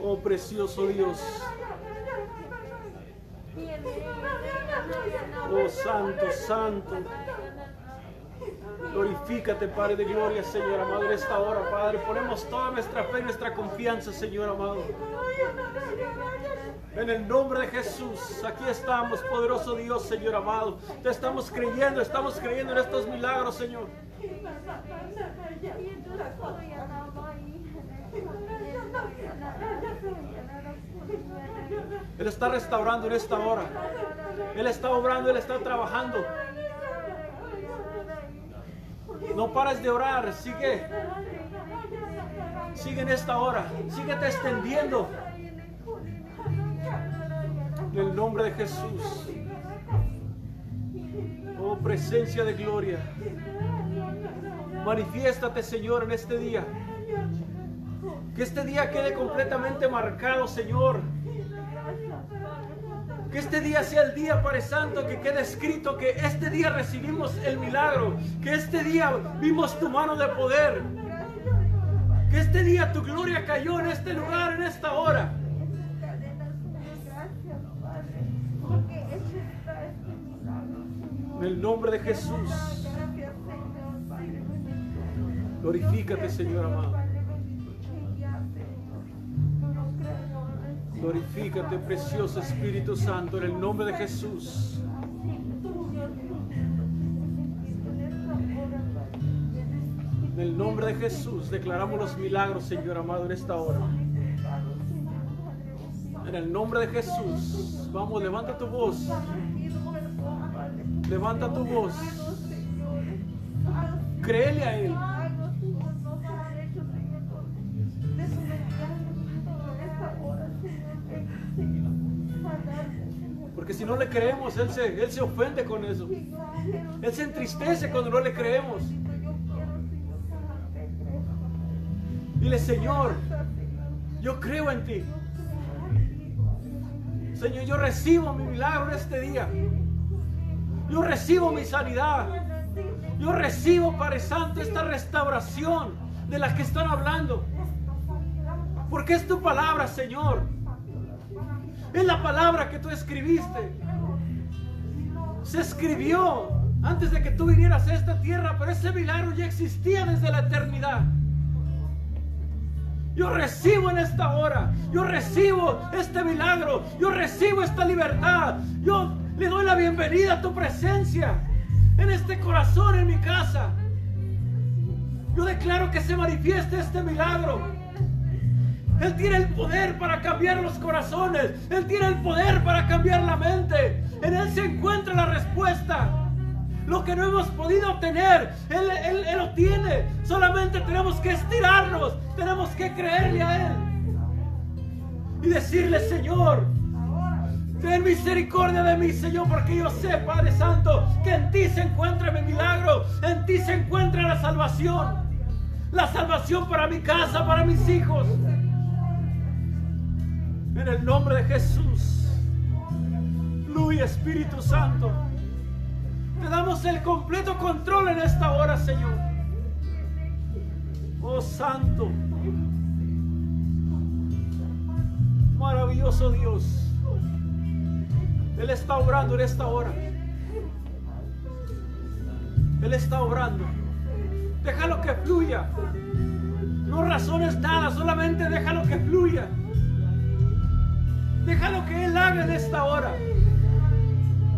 Oh precioso Dios. Oh Santo, Santo. Glorifícate, Padre de gloria, Señor amado, en esta hora, Padre. Ponemos toda nuestra fe y nuestra confianza, Señor amado. En el nombre de Jesús, aquí estamos, poderoso Dios, Señor amado. Te estamos creyendo, estamos creyendo en estos milagros, Señor. Él está restaurando en esta hora. Él está obrando, Él está trabajando. No pares de orar, sigue. Sigue en esta hora. Síguete extendiendo. En el nombre de Jesús. Oh, presencia de gloria. Manifiéstate, Señor, en este día. Que este día quede completamente marcado, Señor. Que este día sea el día, Padre Santo, que quede escrito que este día recibimos el milagro. Que este día vimos tu mano de poder. Que este día tu gloria cayó en este lugar, en esta hora. En el nombre de Jesús. Glorifícate, Señor amado. Glorifícate, precioso Espíritu Santo, en el nombre de Jesús. En el nombre de Jesús declaramos los milagros, Señor amado, en esta hora. En el nombre de Jesús, vamos, levanta tu voz. Levanta tu voz. Créele a Él. Porque si no le creemos, Él se, él se ofende con eso. Él se entristece cuando no le creemos. Dile, Señor, yo creo en ti. Señor, yo recibo mi milagro este día. Yo recibo mi sanidad. Yo recibo, Padre Santo, esta restauración de la que están hablando. Porque es tu palabra, Señor. Es la palabra que tú escribiste. Se escribió antes de que tú vinieras a esta tierra, pero ese milagro ya existía desde la eternidad. Yo recibo en esta hora, yo recibo este milagro, yo recibo esta libertad, yo le doy la bienvenida a tu presencia en este corazón, en mi casa. Yo declaro que se manifieste este milagro. Él tiene el poder para cambiar los corazones. Él tiene el poder para cambiar la mente. En Él se encuentra la respuesta. Lo que no hemos podido obtener, él, lo tiene. Solamente tenemos que estirarnos. Tenemos que creerle a Él. Y decirle, Señor, Ten misericordia de mí, Señor, porque yo sé, Padre Santo, que en ti se encuentra mi milagro, en ti se encuentra la salvación. La salvación para mi casa, para mis hijos. En el nombre de Jesús. Fluye, Espíritu Santo. Te damos el completo control en esta hora, Señor. Oh Santo. Maravilloso Dios. Él está obrando en esta hora. Él está obrando. Déjalo que fluya. No razones nada, solamente déjalo que fluya. Déjalo que Él haga en esta hora.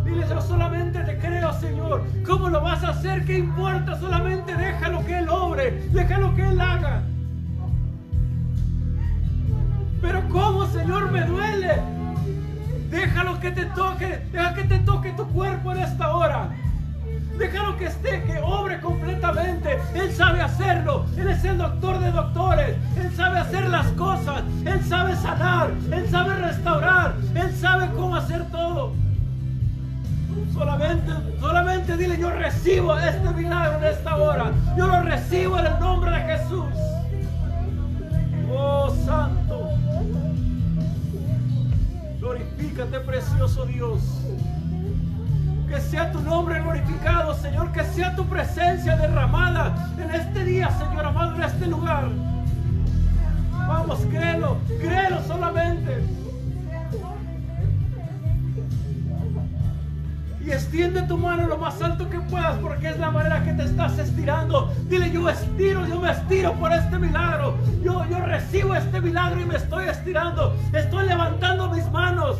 Dile, yo solamente te creo, Señor. ¿Cómo lo vas a hacer? ¿Qué importa? Solamente déjalo que Él obre. Déjalo que Él haga. Pero ¿cómo, Señor? Me duele. Déjalo que te toque, deja que te toque tu cuerpo en esta hora. Déjalo que esté, que obre completamente. Él sabe hacerlo. Él es el doctor de doctores. Él sabe hacer las cosas. Él sabe sanar. Él sabe restaurar. Él sabe cómo hacer todo. Solamente, solamente dile, yo recibo este milagro en esta hora. Yo lo recibo en el nombre de Jesús. Oh Santo. Glorifícate, precioso Dios. Que sea tu nombre glorificado, Señor. Que sea tu presencia derramada en este día, Señor amado, en este lugar. Vamos, créelo, créelo solamente. Y extiende tu mano lo más alto que puedas porque es la manera que te estás estirando. Dile, yo estiro, yo me estiro por este milagro. Yo, yo recibo este milagro y me estoy estirando. Estoy levantando mis manos.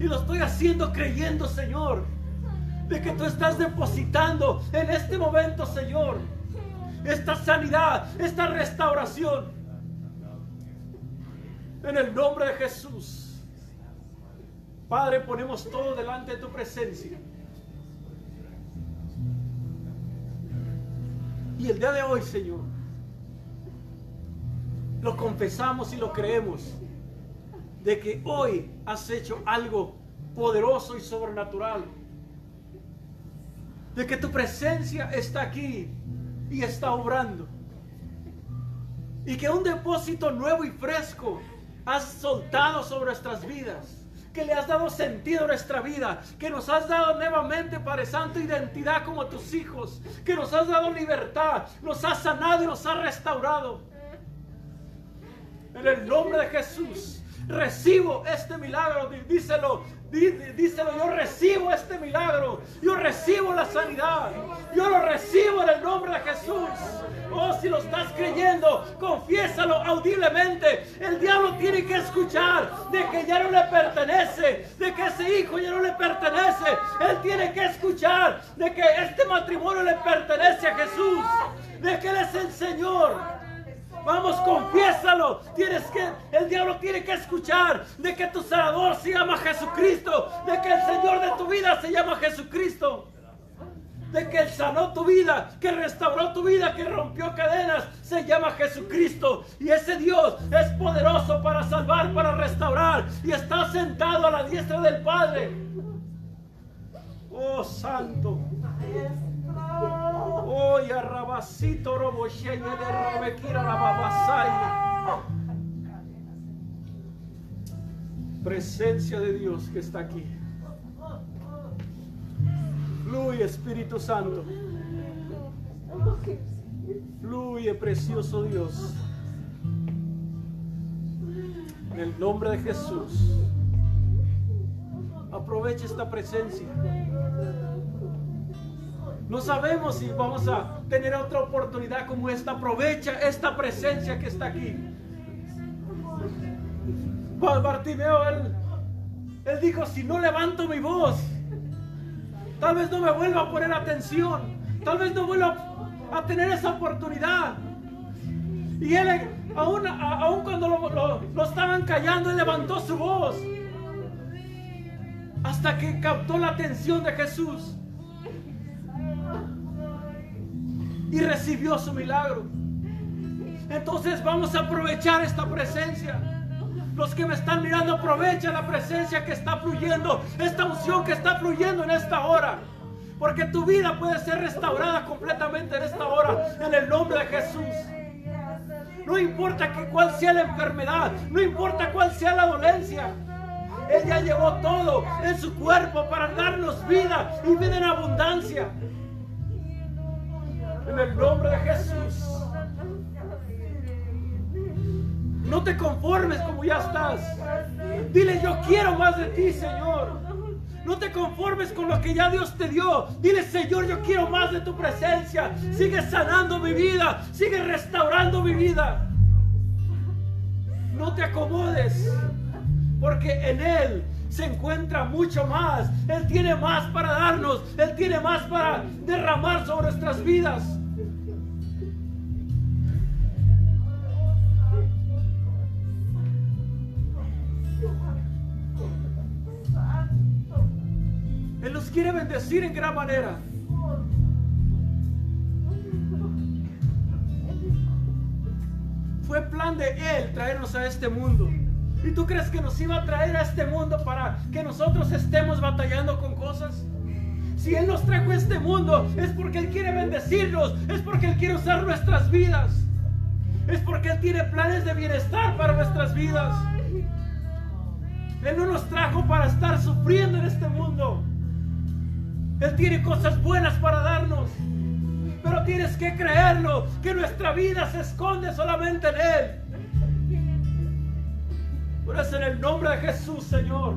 Y lo estoy haciendo creyendo, Señor, de que tú estás depositando en este momento, Señor, esta sanidad, esta restauración. En el nombre de Jesús. Padre, ponemos todo delante de tu presencia. Y el día de hoy, Señor, lo confesamos y lo creemos de que hoy has hecho algo poderoso y sobrenatural. De que tu presencia está aquí y está obrando. Y que un depósito nuevo y fresco has soltado sobre nuestras vidas. Que le has dado sentido a nuestra vida. Que nos has dado nuevamente, Padre Santo, identidad como tus hijos. Que nos has dado libertad. Nos has sanado y nos has restaurado. En el nombre de Jesús recibo este milagro. Díselo, díselo, yo recibo este milagro. Yo recibo la sanidad. Yo lo recibo en el nombre de Jesús. Oh, si lo estás creyendo, confiésalo audiblemente. El diablo tiene que escuchar de que ya no le pertenece, de que ese hijo ya no le pertenece. Él tiene que escuchar de que este matrimonio le pertenece a Jesús, de que Él es el Señor. Vamos, confiésalo. Tienes que, el diablo tiene que escuchar de que tu sanador se llama Jesucristo, de que el Señor de tu vida se llama Jesucristo. De que Él sanó tu vida, que restauró tu vida, que rompió cadenas, se llama Jesucristo. Y ese Dios es poderoso para salvar, para restaurar. Y está sentado a la diestra del Padre. Oh, Santo. De. Presencia de Dios que está aquí. Fluye Espíritu Santo. Fluye precioso Dios. En el nombre de Jesús. Aprovecha esta presencia. No sabemos si vamos a tener otra oportunidad como esta. Aprovecha esta presencia que está aquí. Bartimeo, él, él dijo, si no levanto mi voz, tal vez no me vuelva a poner atención. Tal vez no vuelva a tener esa oportunidad. Y él, aún, aún cuando lo, lo estaban callando, él levantó su voz. Hasta que captó la atención de Jesús. Y recibió su milagro. Entonces vamos a aprovechar esta presencia. Los que me están mirando, aprovecha la presencia que está fluyendo, esta unción que está fluyendo en esta hora. Porque tu vida puede ser restaurada completamente en esta hora, en el nombre de Jesús. No importa que cuál sea la enfermedad, no importa cuál sea la dolencia. Él ya llevó todo en su cuerpo para darnos vida y vida en abundancia. En el nombre de Jesús. No te conformes como ya estás. Dile, yo quiero más de ti, Señor. No te conformes con lo que ya Dios te dio. Dile, Señor, yo quiero más de tu presencia. Sigue sanando mi vida. Sigue restaurando mi vida. No te acomodes. Porque en Él se encuentra mucho más. Él tiene más para darnos. Él tiene más para derramar sobre nuestras vidas. Él nos quiere bendecir en gran manera. Fue plan de Él traernos a este mundo. ¿Y tú crees que nos iba a traer a este mundo para que nosotros estemos batallando con cosas? Si Él nos trajo a este mundo es porque Él quiere bendecirnos, es porque Él quiere usar nuestras vidas, es porque Él tiene planes de bienestar para nuestras vidas. Él no nos trajo para estar sufriendo en este mundo. Él tiene cosas buenas para darnos. pero tienes que creerlo, que nuestra vida se esconde solamente en Él. Por eso en el nombre de Jesús, Señor.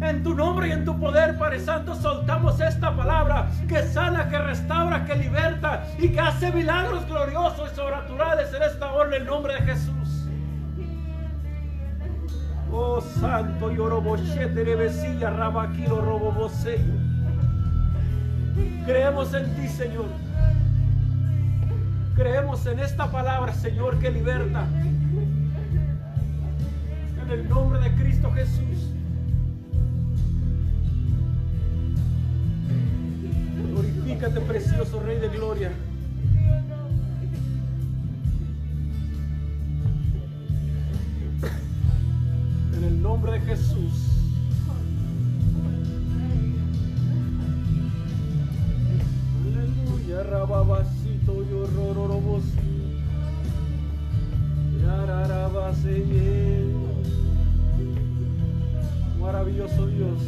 En tu nombre y en tu poder, Padre Santo, soltamos esta palabra que sana, que restaura, que liberta y que hace milagros gloriosos y sobrenaturales en esta hora en el nombre de Jesús. Oh Santo, Yoroboshete, Rebesilla, Rabaquilo, Robobose. Creemos en ti, Señor. Creemos en esta palabra, Señor, que liberta. En el nombre de Cristo Jesús. Glorifícate, precioso Rey de Gloria. En el nombre de Jesús. Aleluya, rababacito, yo rororobosi. Maravilloso Dios.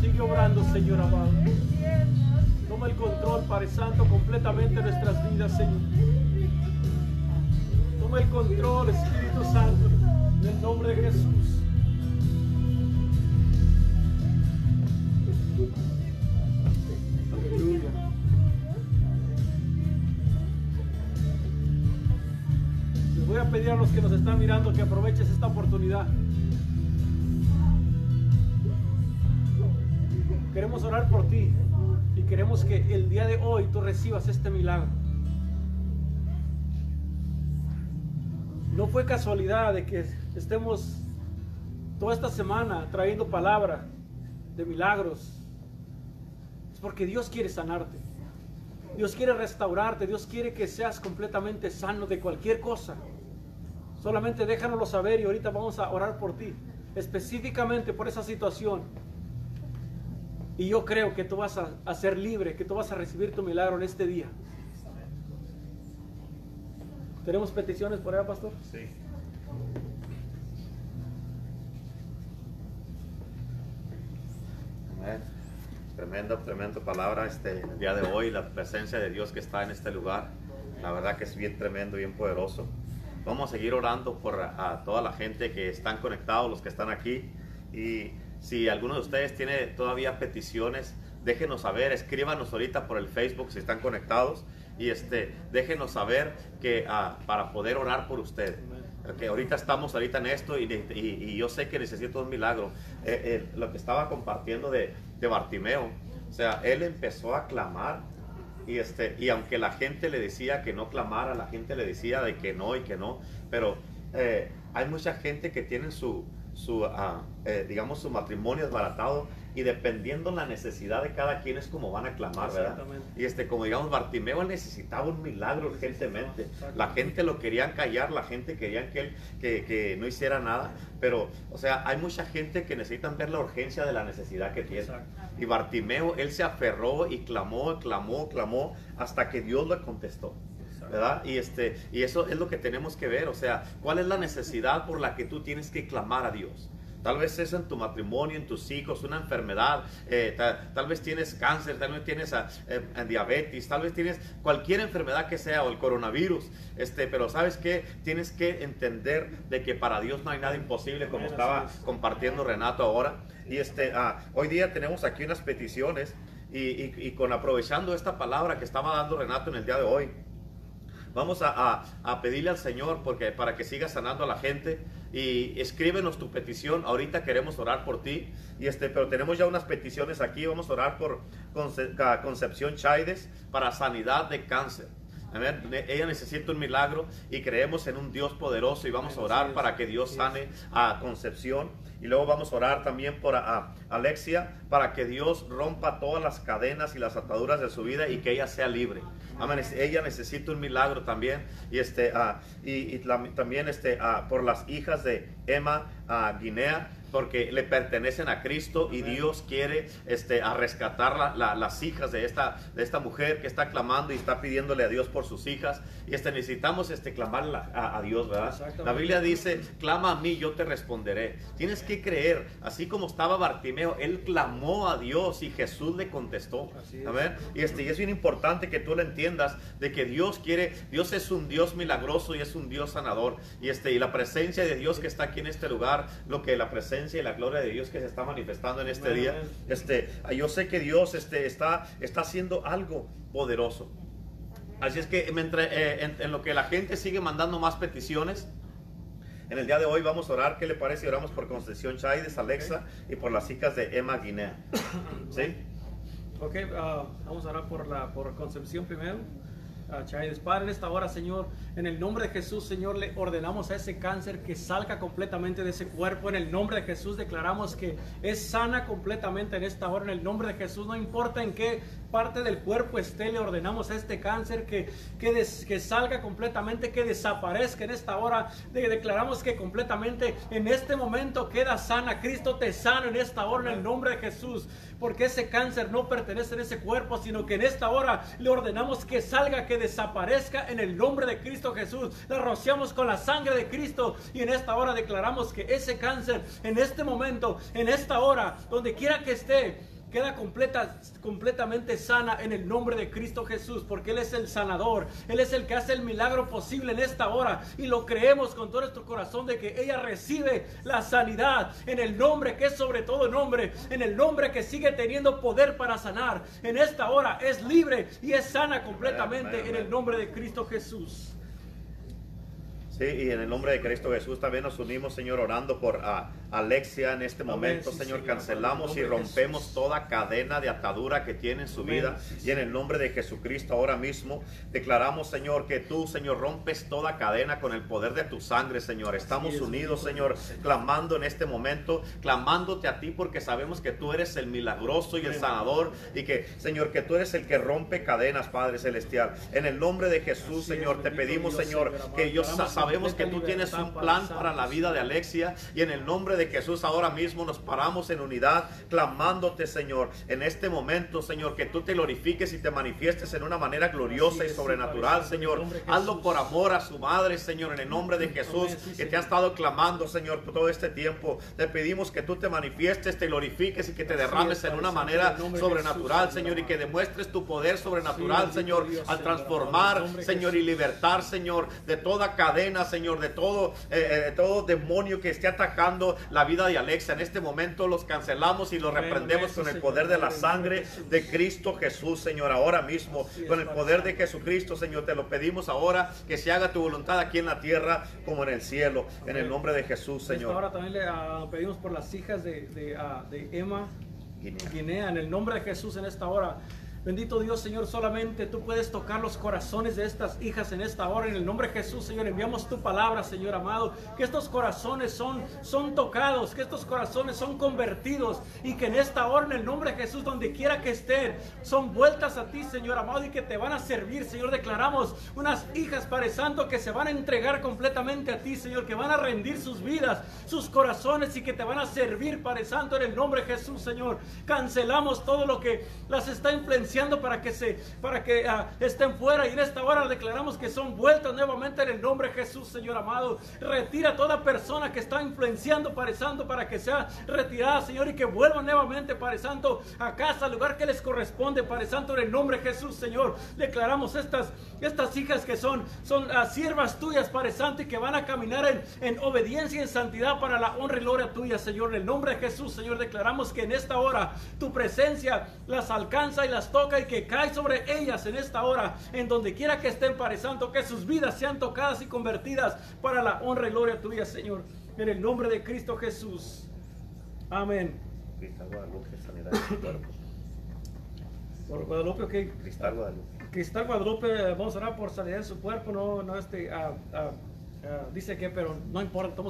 Sigue obrando, Señor amado. Toma el control, Padre Santo, completamente nuestras vidas, Señor. Toma el control, Espíritu Santo, en el nombre de Jesús. Pedir a los que nos están mirando que aproveches esta oportunidad. Queremos orar por ti y queremos que el día de hoy tú recibas este milagro. No fue casualidad de que estemos toda esta semana trayendo palabra de milagros. Es porque Dios quiere sanarte. Dios quiere restaurarte. Dios quiere que seas completamente sano de cualquier cosa. Solamente déjanoslo saber y ahorita vamos a orar por ti. Específicamente por esa situación. Y yo creo que tú vas a, a, ser libre, que tú vas a recibir tu milagro en este día. ¿Tenemos peticiones por allá, pastor? Sí. Amén. Tremenda, tremenda palabra este el día de hoy, la presencia de Dios que está en este lugar. La verdad que es bien tremendo, bien poderoso. Vamos a seguir orando por a, a toda la gente que están conectados, los que están aquí. Y si alguno de ustedes tiene todavía peticiones, déjenos saber, escríbanos ahorita por el Facebook si están conectados y este, déjenos saber que uh, para poder orar por usted. Que ahorita estamos ahorita en esto y, y, y, yo sé que necesito un milagro. Eh, eh, lo que estaba compartiendo de, de Bartimeo, o sea, él empezó a clamar y, este, y aunque la gente le decía que no clamara, la gente le decía de que no y que no, pero eh, hay mucha gente que tiene su, su, uh, digamos, su matrimonio desbaratado y dependiendo la necesidad de cada quien es como van a clamar, ¿verdad? Y este, como digamos, Bartimeo necesitaba un milagro urgentemente. La gente lo querían callar, la gente quería que él que, que, no hiciera nada, pero, o sea, hay mucha gente que necesitan ver la urgencia de la necesidad que tiene. Y Bartimeo, él se aferró y clamó, clamó, clamó, hasta que Dios le contestó. ¿verdad? Y, este, y eso es lo que tenemos que ver, o sea, ¿cuál es la necesidad por la que tú tienes que clamar a Dios? Tal vez es en tu matrimonio, en tus hijos, una enfermedad, eh, tal, tal, vez tienes cáncer, tal vez tienes a, eh, diabetes, tal vez tienes cualquier enfermedad que sea o el coronavirus, este, pero sabes que tienes que entender de que para Dios no hay nada imposible, como estaba compartiendo Renato ahora. Y este, ah, hoy día tenemos aquí unas peticiones y, y, y con aprovechando esta palabra que estaba dando Renato en el día de hoy. Vamos a, pedirle al Señor porque, para que siga sanando a la gente y escríbenos tu petición. Ahorita queremos orar por ti. Y este, pero tenemos ya unas peticiones aquí. Vamos a orar por Conce Concepción Chaides para sanidad de cáncer. Amén. Ella necesita un milagro y creemos en un Dios poderoso y vamos a orar para que Dios sane a Concepción. Y luego vamos a orar también por a, Alexia para que Dios rompa todas las cadenas y las ataduras de su vida y que ella sea libre. Amén. Ella necesita un milagro también. Y, este, uh, y, y la, también este, uh, por las hijas de Emma uh, Guinea, porque le pertenecen a Cristo y Dios quiere este, a rescatar las hijas de esta, de esta mujer que está clamando y está pidiéndole a Dios por sus hijas. Y este, necesitamos este, clamar a, Dios, ¿verdad? La Biblia dice, clama a mí, yo te responderé. Tienes que creer, así como estaba Bartimeo, él clamó a Dios y Jesús le contestó. A ver, y, este, y es bien importante que tú lo entiendas, de que Dios quiere, Dios es un Dios milagroso y es un Dios sanador. Y, este, y la presencia de Dios que está aquí en este lugar, lo que la presencia y la gloria de Dios que se está manifestando en este día, este, yo sé que Dios este, está, está haciendo algo poderoso. Así es que mientras, eh, en, lo que la gente sigue mandando más peticiones, en el día de hoy vamos a orar. ¿Qué le parece? Oramos por Concepción Chaides, Alexa y por las hijas de Emma Guinea. ¿Sí? Ok, ah, vamos a orar por, la, por Concepción primero. Padre, en esta hora, Señor, en el nombre de Jesús, Señor, le ordenamos a ese cáncer que salga completamente de ese cuerpo. En el nombre de Jesús declaramos que es sana completamente en esta hora. En el nombre de Jesús, no importa en qué parte del cuerpo esté, le ordenamos a este cáncer que, que, que salga completamente, que desaparezca en esta hora. declaramos que completamente en este momento queda sana. Cristo te sana en esta hora en el nombre de Jesús. Porque ese cáncer no pertenece a ese cuerpo, sino que en esta hora le ordenamos que salga, que desaparezca en el nombre de Cristo Jesús. La rociamos con la sangre de Cristo y en esta hora declaramos que ese cáncer, en este momento, en esta hora, donde quiera que esté, queda completa, completamente sana en el nombre de Cristo Jesús, porque Él es el sanador, Él es el que hace el milagro posible en esta hora y lo creemos con todo nuestro corazón de que ella recibe la sanidad en el nombre que es sobre todo nombre, en el nombre que sigue teniendo poder para sanar. En esta hora es libre y es sana completamente en el nombre de Cristo Jesús. Sí, y en el nombre de Cristo Jesús también nos unimos, Señor, orando por a Alexia en este momento, Señor. Cancelamos y rompemos toda cadena de atadura que tiene en su vida. Y en el nombre de Jesucristo ahora mismo declaramos, Señor, que tú, Señor, rompes toda cadena con el poder de tu sangre, Señor. Estamos unidos, Señor, clamando en este momento, clamándote a ti porque sabemos que tú eres el milagroso y el sanador y que, Señor, que tú eres el que rompe cadenas, Padre Celestial. En el nombre de Jesús, Señor, te pedimos, Señor, que ellos sabemos que tú tienes un plan para la vida de Alexia y en el nombre de Jesús ahora mismo nos paramos en unidad clamándote Señor en este momento Señor que tú te glorifiques y te manifiestes en una manera gloriosa y sobrenatural Señor. hazlo por amor a su madre Señor en el nombre de Jesús que te ha estado clamando Señor por todo este tiempo. Te pedimos que tú te manifiestes te glorifiques y que te derrames en una manera sobrenatural Señor y que demuestres tu poder sobrenatural Señor al transformar Señor y libertar Señor de toda cadena Señor, de todo, eh, eh, todo demonio que esté atacando la vida de Alexa. En este momento los cancelamos y los reprendemos con el poder de la sangre de Cristo Jesús, Señor, ahora mismo. Con el poder de Jesucristo, Señor, te lo pedimos ahora que se haga tu voluntad aquí en la tierra como en el cielo. En el nombre de Jesús, Señor. Ahora también le ah, pedimos por las hijas de, ah, Emma Guinea. En el nombre de Jesús en esta hora. Bendito Dios, Señor, solamente tú puedes tocar los corazones de estas hijas en esta hora. En el nombre de Jesús, Señor, enviamos tu palabra, Señor amado. Que estos corazones son, son tocados, que estos corazones son convertidos y que en esta hora, en el nombre de Jesús, donde quiera que estén, son vueltas a ti, Señor amado, y que te van a servir, Señor. Declaramos unas hijas, Padre Santo, que se van a entregar completamente a ti, Señor, que van a rendir sus vidas, sus corazones y que te van a servir, Padre Santo, en el nombre de Jesús, Señor. Cancelamos todo lo que las está influenciando para que, se, para que ah, estén fuera. Y en esta hora declaramos que son vueltas nuevamente en el nombre de Jesús, Señor amado. Retira toda persona que está influenciando, Padre Santo, para que sea retirada, Señor, y que vuelvan nuevamente, Padre Santo, a casa, al lugar que les corresponde, Padre Santo, en el nombre de Jesús, Señor. Declaramos estas, estas hijas que son, son uh, siervas tuyas, Padre Santo, y que van a caminar en, en obediencia y en santidad para la honra y gloria tuya, Señor. En el nombre de Jesús, Señor, declaramos que en esta hora tu presencia las alcanza y las toca y que cae sobre ellas en esta hora, en donde quiera que estén, Padre Santo, que sus vidas sean tocadas y convertidas para la honra y gloria tuya, Señor. En el nombre de Cristo Jesús. Amén. Cristal Guadalupe, sanidad cuerpo. Por Guadalupe, ok. Cristal Guadalupe. Cristal Guadalupe, vamos a orar por sanidad en su cuerpo, no, no este, dice que, pero no importa,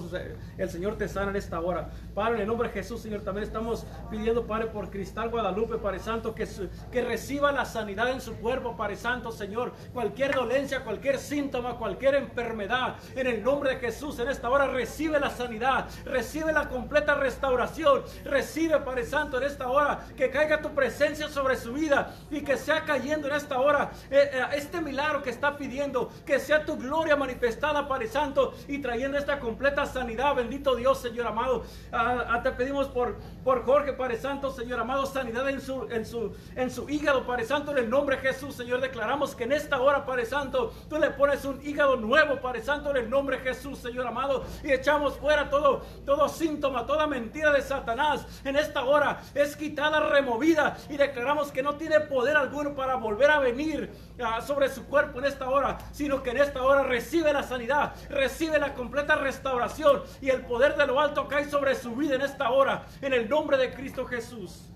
el Señor te sana en esta hora. Padre, en el nombre de Jesús, Señor, también estamos pidiendo, Padre, por Cristal Guadalupe, Padre Santo, que, que reciba la sanidad en su cuerpo, Padre Santo, Señor. Cualquier dolencia, cualquier síntoma, cualquier enfermedad, en el nombre de Jesús, en esta hora recibe la sanidad, recibe la completa restauración, recibe, Padre Santo, en esta hora que caiga tu presencia sobre su vida y que sea cayendo en esta hora eh, eh, este milagro que está pidiendo, que sea tu gloria manifestada, Padre Santo y trayendo esta completa sanidad. Bendito Dios, Señor amado. Ah, ah, te pedimos por, por Jorge, Padre Santo, Señor amado, sanidad en su, en su, en su hígado, Padre Santo, en el nombre de Jesús, Señor. Declaramos que en esta hora, Padre Santo, tú le pones un hígado nuevo, Padre Santo, en el nombre de Jesús, Señor amado. Y echamos fuera todo, todo síntoma, toda mentira de Satanás. En esta hora es quitada, removida. Y declaramos que no tiene poder alguno para volver a venir ah, sobre su cuerpo en esta hora, sino que en esta hora recibe la sanidad, recibe la completa restauración y el poder de lo alto cae sobre su vida en esta hora, en el nombre de Cristo Jesús.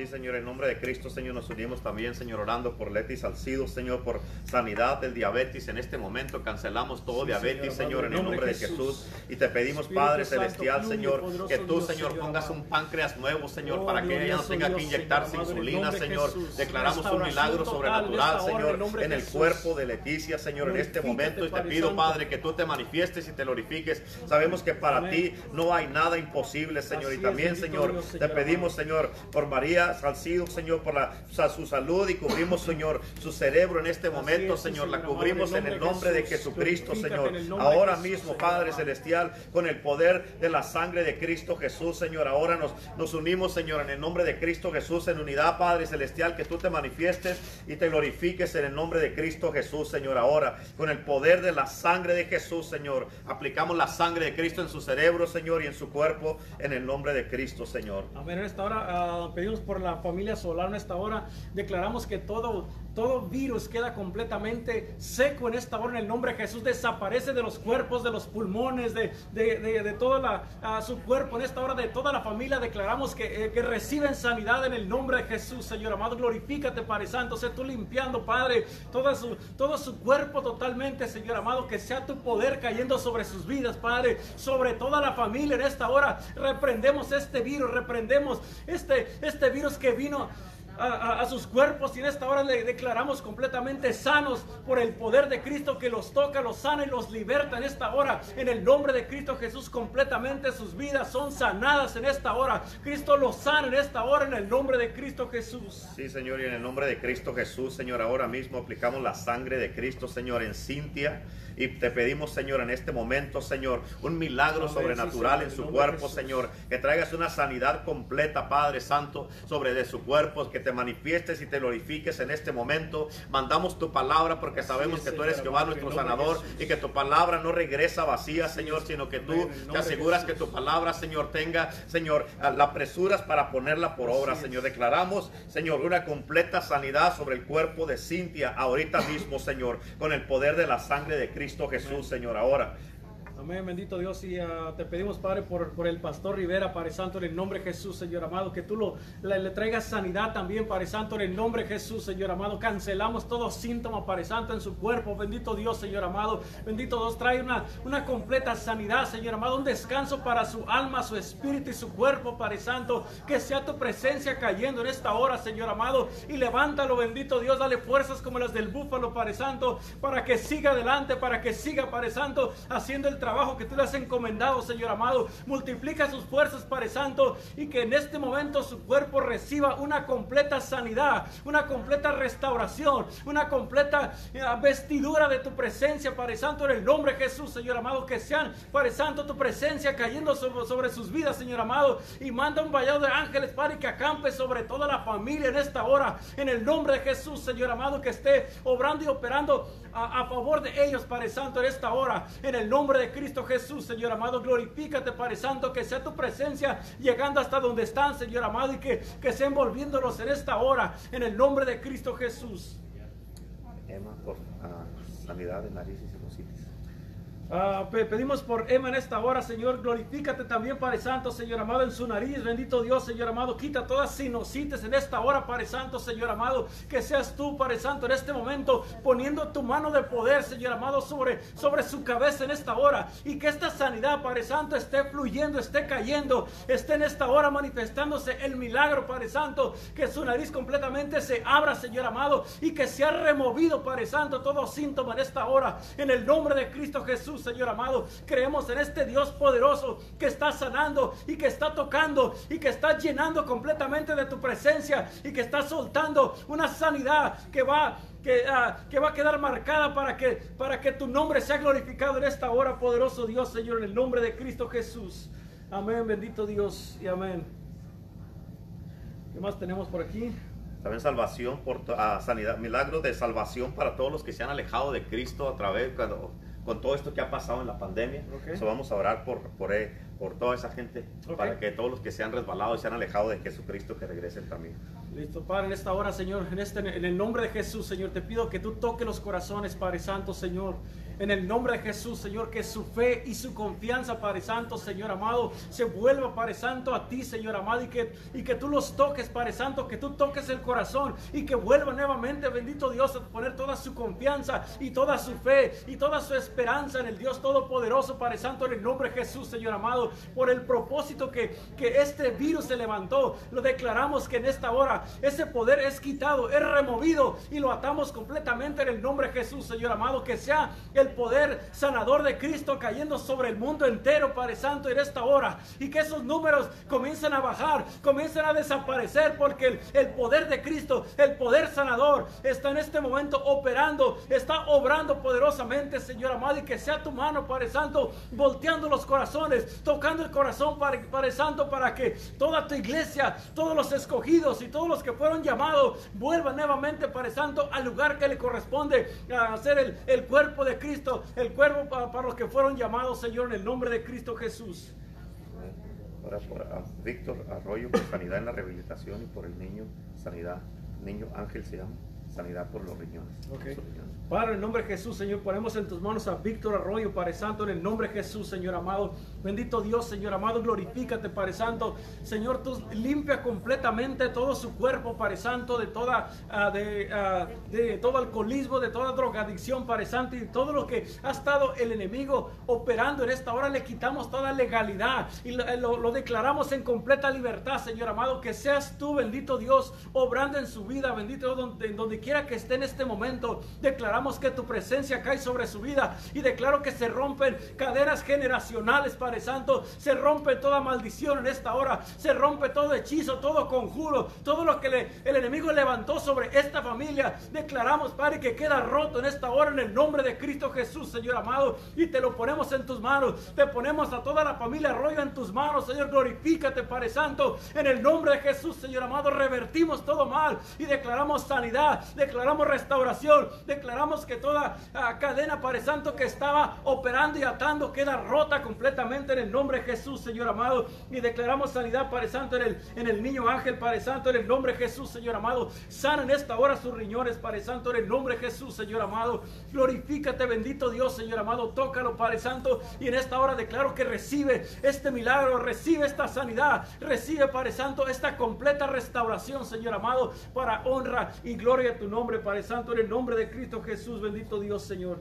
Sí, Señor, en nombre de Cristo, Señor, nos unimos también, Señor, orando por Leti Salcido, Señor, por sanidad del diabetes. En este momento cancelamos todo diabetes, Señor, en el nombre de Jesús. Y te pedimos, Padre Celestial, Señor, que tú, Señor, pongas un páncreas nuevo, Señor, para que ella no tenga que inyectarse insulina, Señor. Declaramos un milagro sobrenatural, Señor, en el cuerpo de Leticia, Señor, en este momento. Y te pido, Padre, que tú te manifiestes y te glorifiques. Sabemos que para ti no hay nada imposible, Señor. Y también, Señor, te pedimos, Señor, por María Salcido, Señor, por la, su salud y cubrimos, Señor, su cerebro en este momento, Señor. La cubrimos en el nombre de Jesucristo, Señor. Ahora mismo, Padre Celestial, con el poder de la sangre de Cristo Jesús, Señor. Ahora nos, nos unimos, Señor, en el nombre de Cristo Jesús, en unidad, Padre Celestial, que tú te manifiestes y te glorifiques en el nombre de Cristo Jesús, Señor. Ahora, con el poder de la sangre de Jesús, Señor, aplicamos la sangre de Cristo en su cerebro, Señor, y en su cuerpo, en el nombre de Cristo, Señor. Amén. En esta hora ah, pedimos por la familia solar en esta hora. Declaramos que todo, todo virus queda completamente seco en esta hora. En el nombre de Jesús desaparece de los cuerpos, de los pulmones, de, de, de, toda la, su cuerpo. En esta hora de toda la familia declaramos que, eh, que, reciben sanidad en el nombre de Jesús, Señor amado. Glorifícate, Padre Santo. Sé tú limpiando, Padre, todo su, todo su cuerpo totalmente, Señor amado. Que sea tu poder cayendo sobre sus vidas, Padre. Sobre toda la familia en esta hora. Reprendemos este virus, reprendemos este, este virus que vino a, sus cuerpos y en esta hora le declaramos completamente sanos por el poder de Cristo que los toca, los sana y los liberta en esta hora. En el nombre de Cristo Jesús completamente sus vidas son sanadas en esta hora. Cristo los sana en esta hora en el nombre de Cristo Jesús. Sí, Señor, y en el nombre de Cristo Jesús, Señor, ahora mismo aplicamos la sangre de Cristo, Señor, en Cintia. Y te pedimos, Señor, en este momento, Señor, un milagro sobrenatural en su cuerpo, Señor. Que traigas una sanidad completa, Padre Santo, sobre de su cuerpo. Que te manifiestes y te glorifiques en este momento. Mandamos tu palabra porque sabemos que tú eres Jehová, nuestro sanador. Y que tu palabra no regresa vacía, Señor, sino que tú te aseguras que tu palabra, Señor, tenga, Señor, la presuras para ponerla por obra, Señor. Declaramos, Señor, una completa sanidad sobre el cuerpo de Cintia ahorita mismo, Señor, con el poder de la sangre de Cristo. Jesús, Señor, ahora. Amén, bendito Dios. Y ah, te pedimos, Padre, por, por, el pastor Rivera, Padre Santo, en el nombre de Jesús, Señor amado, que tú lo, le, traigas sanidad también, Padre Santo, en el nombre de Jesús, Señor amado. Cancelamos todo síntoma, Padre Santo, en su cuerpo. Bendito Dios, Señor amado. Bendito Dios, trae una, una completa sanidad, Señor amado. Un descanso para su alma, su espíritu y su cuerpo, Padre Santo. Que sea tu presencia cayendo en esta hora, Señor amado. Y levántalo, bendito Dios. Dale fuerzas como las del búfalo, Padre Santo, para que siga adelante, para que siga, Padre Santo, haciendo el trabajo trabajo que tú le has encomendado, Señor amado. Multiplica sus fuerzas, Padre Santo, y que en este momento su cuerpo reciba una completa sanidad, una completa restauración, una completa eh, vestidura de tu presencia, Padre Santo, en el nombre de Jesús, Señor amado. Que sean, Padre Santo, tu presencia cayendo sobre, sobre sus vidas, Señor amado. Y manda un vallado de ángeles, Padre, que acampe sobre toda la familia en esta hora, en el nombre de Jesús, Señor amado, que esté obrando y operando a, favor de ellos, Padre Santo, en esta hora, en el nombre de Cristo. Jesús, Señor amado. Glorifícate, Padre Santo, que sea tu presencia llegando hasta donde están, Señor amado, y que, que sea en esta hora, en el nombre de Cristo Jesús. Nariz Ah, pedimos por Emma en esta hora, Señor. Glorifícate también, Padre Santo, Señor amado, en su nariz. Bendito Dios, Señor amado. Quita todas sinusitis en esta hora, Padre Santo, Señor amado. Que seas tú, Padre Santo, en este momento, poniendo tu mano de poder, Señor amado, sobre, sobre su cabeza en esta hora. Y que esta sanidad, Padre Santo, esté fluyendo, esté cayendo, esté en esta hora manifestándose el milagro, Padre Santo. Que su nariz completamente se abra, Señor amado. Y que sea removido, Padre Santo, todo síntoma en esta hora. En el nombre de Cristo Jesús. Señor amado. Creemos en este Dios poderoso que está sanando y que está tocando y que está llenando completamente de tu presencia y que está soltando una sanidad que va que, ah, que, va a quedar marcada para que, para que tu nombre sea glorificado en esta hora, poderoso Dios, Señor, en el nombre de Cristo Jesús. Amén, bendito Dios y amén. ¿Qué más tenemos por aquí? También salvación por ah, sanidad, milagro de salvación para todos los que se han alejado de Cristo a través cuando con todo esto que ha pasado en la pandemia. eso vamos a orar por, por, eh, por toda esa gente, para que todos los que se han resbalado y se han alejado de Jesucristo, que regresen también. Listo, Padre, en esta hora, Señor, en, este, en el nombre de Jesús, Señor, te pido que tú toques los corazones, Padre Santo, Señor. En el nombre de Jesús, Señor, que su fe y su confianza, Padre Santo, Señor amado, se vuelva, Padre Santo, a ti, Señor amado, y que, y que tú los toques, Padre Santo, que tú toques el corazón y que vuelva nuevamente, bendito Dios, a poner toda su confianza y toda su fe y toda su esperanza en el Dios Todopoderoso, Padre Santo, en el nombre de Jesús, Señor amado, por el propósito que, que este virus se levantó. Lo declaramos que en esta hora ese poder es quitado, es removido y lo atamos completamente en el nombre de Jesús, Señor amado, que sea el poder sanador de Cristo cayendo sobre el mundo entero, Padre Santo, en esta hora. Y que esos números comiencen a bajar, comiencen a desaparecer, porque el, poder de Cristo, el poder sanador, está en este momento operando, está obrando poderosamente, Señor amado, y que sea tu mano, Padre Santo, volteando los corazones, tocando el corazón, Padre, Padre Santo, para que toda tu iglesia, todos los escogidos y todos los que fueron llamados, vuelvan nuevamente, Padre Santo, al lugar que le corresponde a el, el cuerpo de Cristo el cuervo para, los que fueron llamados, Señor, en el nombre de Cristo Jesús. Ahora por Víctor Arroyo, por sanidad en la rehabilitación y por el niño, sanidad, niño Ángel se llama, sanidad por los riñones. Padre, en el nombre de Jesús, Señor, ponemos en tus manos a Víctor Arroyo, Padre Santo, en el nombre de Jesús, Señor amado. Bendito Dios, Señor amado, glorifícate, Padre Santo. Señor, tú limpia completamente todo su cuerpo, Padre Santo, de toda ah, de, ah, de, todo alcoholismo, de toda drogadicción, Padre Santo, y todo lo que ha estado el enemigo operando en esta hora, le quitamos toda legalidad y lo, declaramos en completa libertad, Señor amado, que seas tú, bendito Dios, obrando en su vida, bendito donde, donde quiera que esté en este momento. Declaramos que tu presencia cae sobre su vida y declaro que se rompen cadenas generacionales, Padre Santo. Se rompe toda maldición en esta hora. Se rompe todo hechizo, todo conjuro, todo lo que el enemigo levantó sobre esta familia. Declaramos, Padre, que queda roto en esta hora en el nombre de Cristo Jesús, Señor amado. Y te lo ponemos en tus manos. Te ponemos a toda la familia Arroyo en tus manos, Señor. Glorifícate, Padre Santo. En el nombre de Jesús, Señor amado, revertimos todo mal y declaramos sanidad, declaramos restauración, declaramos que toda ah, cadena, Padre Santo, que estaba operando y atando queda rota completamente en el nombre de Jesús, Señor amado. Y declaramos sanidad, Padre Santo, en el, en el niño ángel, Padre Santo, en el nombre de Jesús, Señor amado. Sana en esta hora sus riñones, Padre Santo, en el nombre de Jesús, Señor amado. Glorifícate, bendito Dios, Señor amado. Tócalo, Padre Santo. Y en esta hora declaro que recibe este milagro, recibe esta sanidad, recibe, Padre Santo, esta completa restauración, Señor amado, para honra y gloria a tu nombre, Padre Santo, en el nombre de Cristo Jesús. Jesús, bendito Dios, Señor.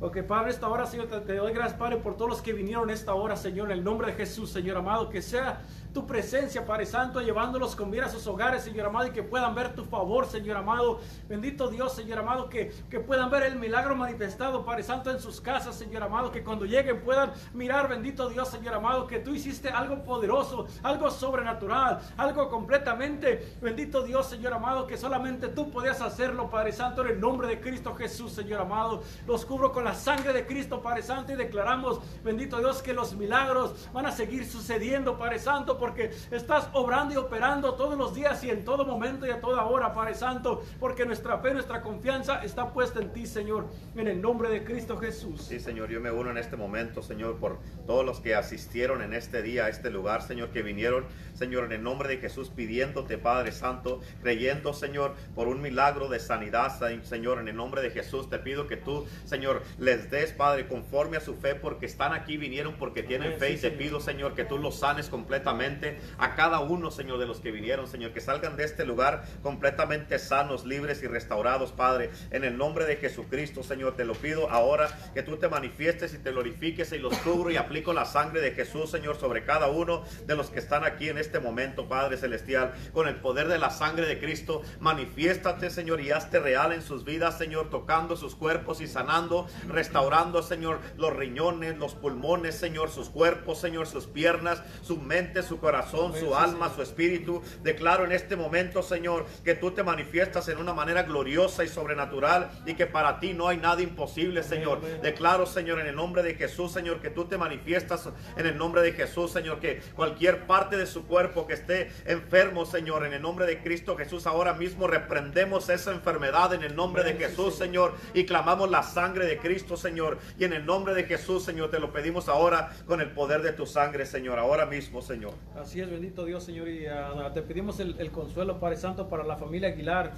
Ok, Padre, esta hora, Señor, te, te, doy gracias, Padre, por todos los que vinieron esta hora, Señor, en el nombre de Jesús, Señor amado, que sea tu presencia, Padre Santo, llevándolos con vida a sus hogares, Señor amado, y que puedan ver tu favor, Señor amado. Bendito Dios, Señor amado, que, que puedan ver el milagro manifestado, Padre Santo, en sus casas, Señor amado, que cuando lleguen puedan mirar, bendito Dios, Señor amado, que tú hiciste algo poderoso, algo sobrenatural, algo completamente, bendito Dios, Señor amado, que solamente tú podías hacerlo, Padre Santo, en el nombre de Cristo Jesús, Señor amado. Los cubro con la sangre de Cristo, Padre Santo, y declaramos, bendito Dios, que los milagros van a seguir sucediendo, Padre Santo, porque estás obrando y operando todos los días y en todo momento y a toda hora, Padre Santo, porque nuestra fe, nuestra confianza está puesta en ti, Señor, en el nombre de Cristo Jesús. Sí, Señor, yo me uno en este momento, Señor, por todos los que asistieron en este día a este lugar, Señor, que vinieron, Señor, en el nombre de Jesús, pidiéndote, Padre Santo, creyendo, Señor, por un milagro de sanidad, Señor, en el nombre de Jesús, te pido que tú, Señor, les des, Padre, conforme a su fe, porque están aquí, vinieron porque tienen fe, y te pido, Señor, que tú los sanes completamente a cada uno, Señor, de los que vinieron, Señor, que salgan de este lugar completamente sanos, libres y restaurados, Padre, en el nombre de Jesucristo, Señor, te lo pido ahora que tú te manifiestes y te glorifiques y los cubro y aplico la sangre de Jesús, Señor, sobre cada uno de los que están aquí en este momento, Padre Celestial, con el poder de la sangre de Cristo, manifiéstate, Señor, y hazte real en sus vidas, Señor, tocando sus cuerpos y sanando, restaurando, Señor, los riñones, los pulmones, Señor, sus cuerpos, Señor, sus piernas, su mente, su corazón, su alma, su espíritu. Declaro en este momento, Señor, que tú te manifiestas en una manera gloriosa y sobrenatural y que para ti no hay nada imposible, Señor. Declaro, Señor, en el nombre de Jesús, Señor, que tú te manifiestas en el nombre de Jesús, Señor, que cualquier parte de su cuerpo que esté enfermo, Señor, en el nombre de Cristo Jesús, ahora mismo reprendemos esa enfermedad en el nombre de Jesús, Señor, y clamamos la sangre de Cristo, Señor, y en el nombre de Jesús, Señor, te lo pedimos ahora con el poder de tu sangre, Señor, ahora mismo, Señor. Así es, bendito Dios, Señor, y ah, te pedimos el, el consuelo, Padre Santo, para la familia Aguilar.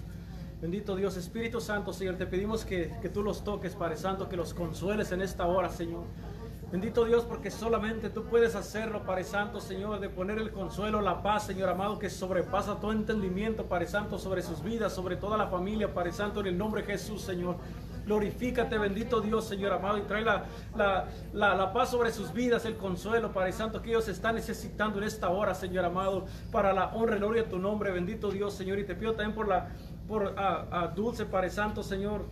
Bendito Dios, Espíritu Santo, Señor, te pedimos que, que, tú los toques, Padre Santo, que los consueles en esta hora, Señor. Bendito Dios, porque solamente tú puedes hacerlo, Padre Santo, Señor, de poner el consuelo, la paz, Señor amado, que sobrepasa todo entendimiento, Padre Santo, sobre sus vidas, sobre toda la familia, Padre Santo, en el nombre de Jesús, Señor. Glorifícate, bendito Dios, Señor amado, y trae la, la, la, paz sobre sus vidas, el consuelo, Padre Santo, que ellos están necesitando en esta hora, Señor amado, para la honra y gloria de tu nombre, bendito Dios, Señor. Y te pido también por la por a, Dulce, Padre Santo, Señor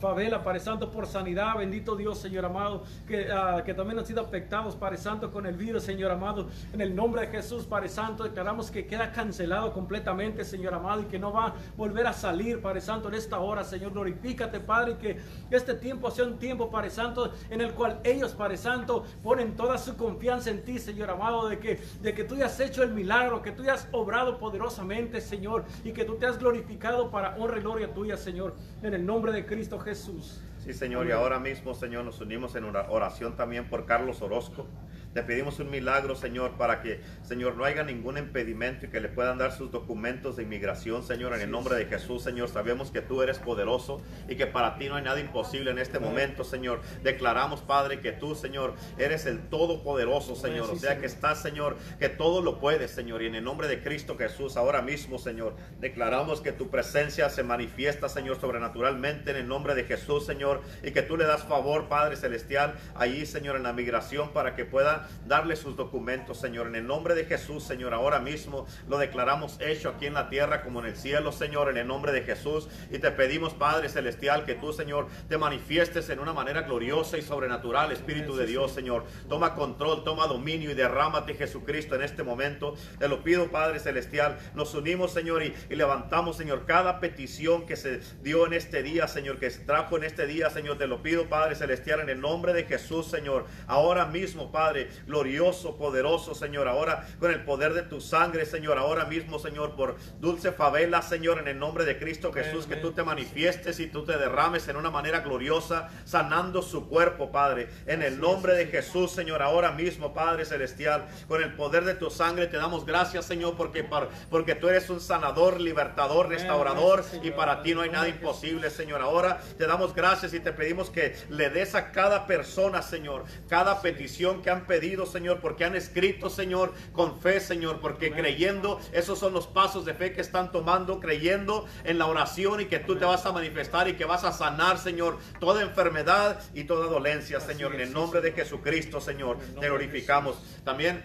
favela, Padre Santo, por sanidad, bendito Dios, Señor amado, que, ah, que también han sido afectados, Padre Santo, con el virus, Señor amado, en el nombre de Jesús, Padre Santo, declaramos que queda cancelado completamente, Señor amado, y que no va a volver a salir, Padre Santo, en esta hora, Señor, glorifícate, Padre, y que este tiempo sea un tiempo, Padre Santo, en el cual ellos, Padre Santo, ponen toda su confianza en ti, Señor amado, de que, de que tú has hecho el milagro, que tú has obrado poderosamente, Señor, y que tú te has glorificado para honra y gloria tuya, Señor, en el nombre de Cristo Jesús. Sí, Señor, y ahora mismo, Señor, nos unimos en una oración también por Carlos Orozco. Te pedimos un milagro, Señor, para que, Señor, no haya ningún impedimento y que le puedan dar sus documentos de inmigración, Señor, en el nombre de Jesús, Señor. Sabemos que tú eres poderoso y que para ti no hay nada imposible en este momento, Señor. Declaramos, Padre, que tú, Señor, eres el todopoderoso, Señor. O sea que estás, Señor, que todo lo puedes, Señor. Y en el nombre de Cristo Jesús, ahora mismo, Señor, declaramos que tu presencia se manifiesta, Señor, sobrenaturalmente en el nombre de Jesús, Señor. Y que tú le das favor, Padre Celestial, ahí, Señor, en la migración para que pueda darle sus documentos, Señor. En el nombre de Jesús, Señor, ahora mismo lo declaramos hecho aquí en la tierra como en el cielo, Señor, en el nombre de Jesús. Y te pedimos, Padre Celestial, que tú, Señor, te manifiestes en una manera gloriosa y sobrenatural, Espíritu de Dios, Señor. Toma control, toma dominio y derrámate, Jesucristo, en este momento. Te lo pido, Padre Celestial. Nos unimos, Señor, y, y levantamos, Señor, cada petición que se dio en este día, Señor, que se trajo en este día, Señor. Te lo pido, Padre Celestial, en el nombre de Jesús, Señor. Ahora mismo, Padre, glorioso, poderoso, Señor. Ahora con el poder de tu sangre, Señor. Ahora mismo, Señor, por dulce favela, Señor, en el nombre de Cristo Jesús, que tú te manifiestes y tú te derrames en una manera gloriosa, sanando su cuerpo, Padre. En el nombre de Jesús, Señor. Ahora mismo, Padre Celestial, con el poder de tu sangre, te damos gracias, Señor, porque, porque tú eres un sanador, libertador, restaurador, y para ti no hay nada imposible, Señor. Ahora te damos gracias y te pedimos que le des a cada persona, Señor, cada petición que han pedido Señor, porque han escrito, Señor, con fe, Señor, porque creyendo, esos son los pasos de fe que están tomando, creyendo en la oración y que tú te vas a manifestar y que vas a sanar, Señor, toda enfermedad y toda dolencia, Señor, en el nombre de Jesucristo, Señor, te glorificamos. También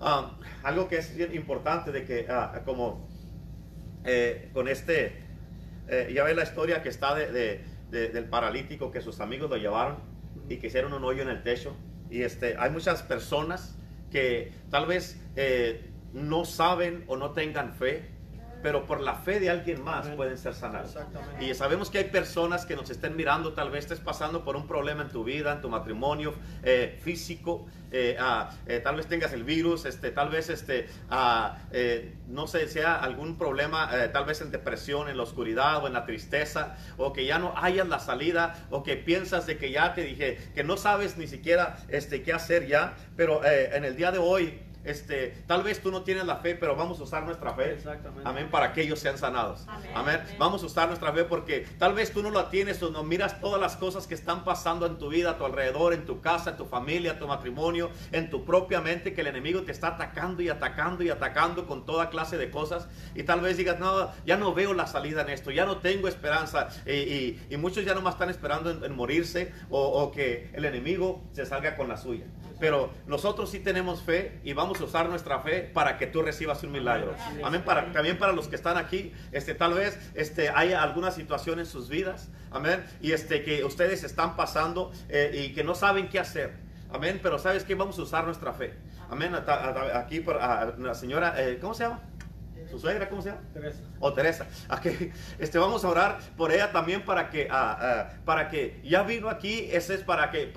ah, algo que es importante de que, ah, como eh, con este, eh, ya ve la historia que está de, del paralítico que sus amigos lo llevaron y que hicieron un hoyo en el techo y este, hay muchas personas que tal vez eh, no saben o no tengan fe pero por la fe de alguien más pueden ser sanados. Y sabemos que hay personas que nos estén mirando, tal vez estés pasando por un problema en tu vida, en tu matrimonio eh, físico, eh, ah, eh, tal vez tengas el virus, este, tal vez este, ah, no sé, sea algún problema, tal vez en depresión, en la oscuridad o en la tristeza, o que ya no hayas la salida, o que piensas de que ya te dije, que no sabes ni siquiera este, qué hacer ya, pero en el día de hoy este, tal vez tú no tienes la fe, pero vamos a usar nuestra fe. Amén, para que ellos sean sanados. Amén. Vamos a usar nuestra fe porque tal vez tú no la tienes o no miras todas las cosas que están pasando en tu vida, a tu alrededor, en tu casa, en tu familia, en tu matrimonio, en tu propia mente, que el enemigo te está atacando y atacando y atacando con toda clase de cosas. Y tal vez digas, no, ya no veo la salida en esto, ya no tengo esperanza. Y, muchos ya no más están esperando en, morirse o, o que el enemigo se salga con la suya. Pero nosotros sí tenemos fe y vamos a usar nuestra fe para que tú recibas un milagro. Amén. Para, también para los que están aquí, este, tal vez este, haya alguna situación en sus vidas. Amén. Y este, que ustedes están pasando eh, y que no saben qué hacer. Amén. Pero sabes que vamos a usar nuestra fe. Amén. Aquí por la señora, eh, ¿cómo se llama? ¿Su suegra cómo se llama? Teresa. O Teresa. Aquí, este, vamos a orar por ella también para que, ah, ah, para que ya vino aquí, ese es para que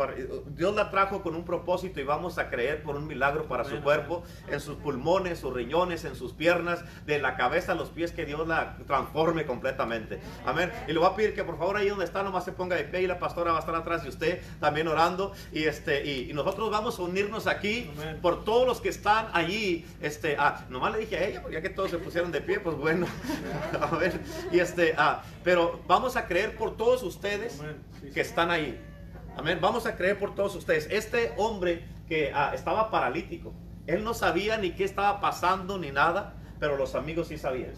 Dios la trajo con un propósito y vamos a creer por un milagro para su cuerpo, en sus pulmones, sus riñones, en sus piernas, de la cabeza a los pies, que Dios la transforme completamente. Amén. Y le voy a pedir que por favor ahí donde está nomás se ponga de pie y la pastora va a estar atrás de usted también orando. Y, este, y, nosotros vamos a unirnos aquí por todos los que están allí. Este, ah, nomás le dije a ella, porque ya que todos se pusieron de pie, pues bueno. a ver, y este, ah, pero vamos a creer por todos ustedes que están ahí. Amén. Vamos a creer por todos ustedes. Este hombre que ah, estaba paralítico, él no sabía ni qué estaba pasando ni nada, pero los amigos sí sabían.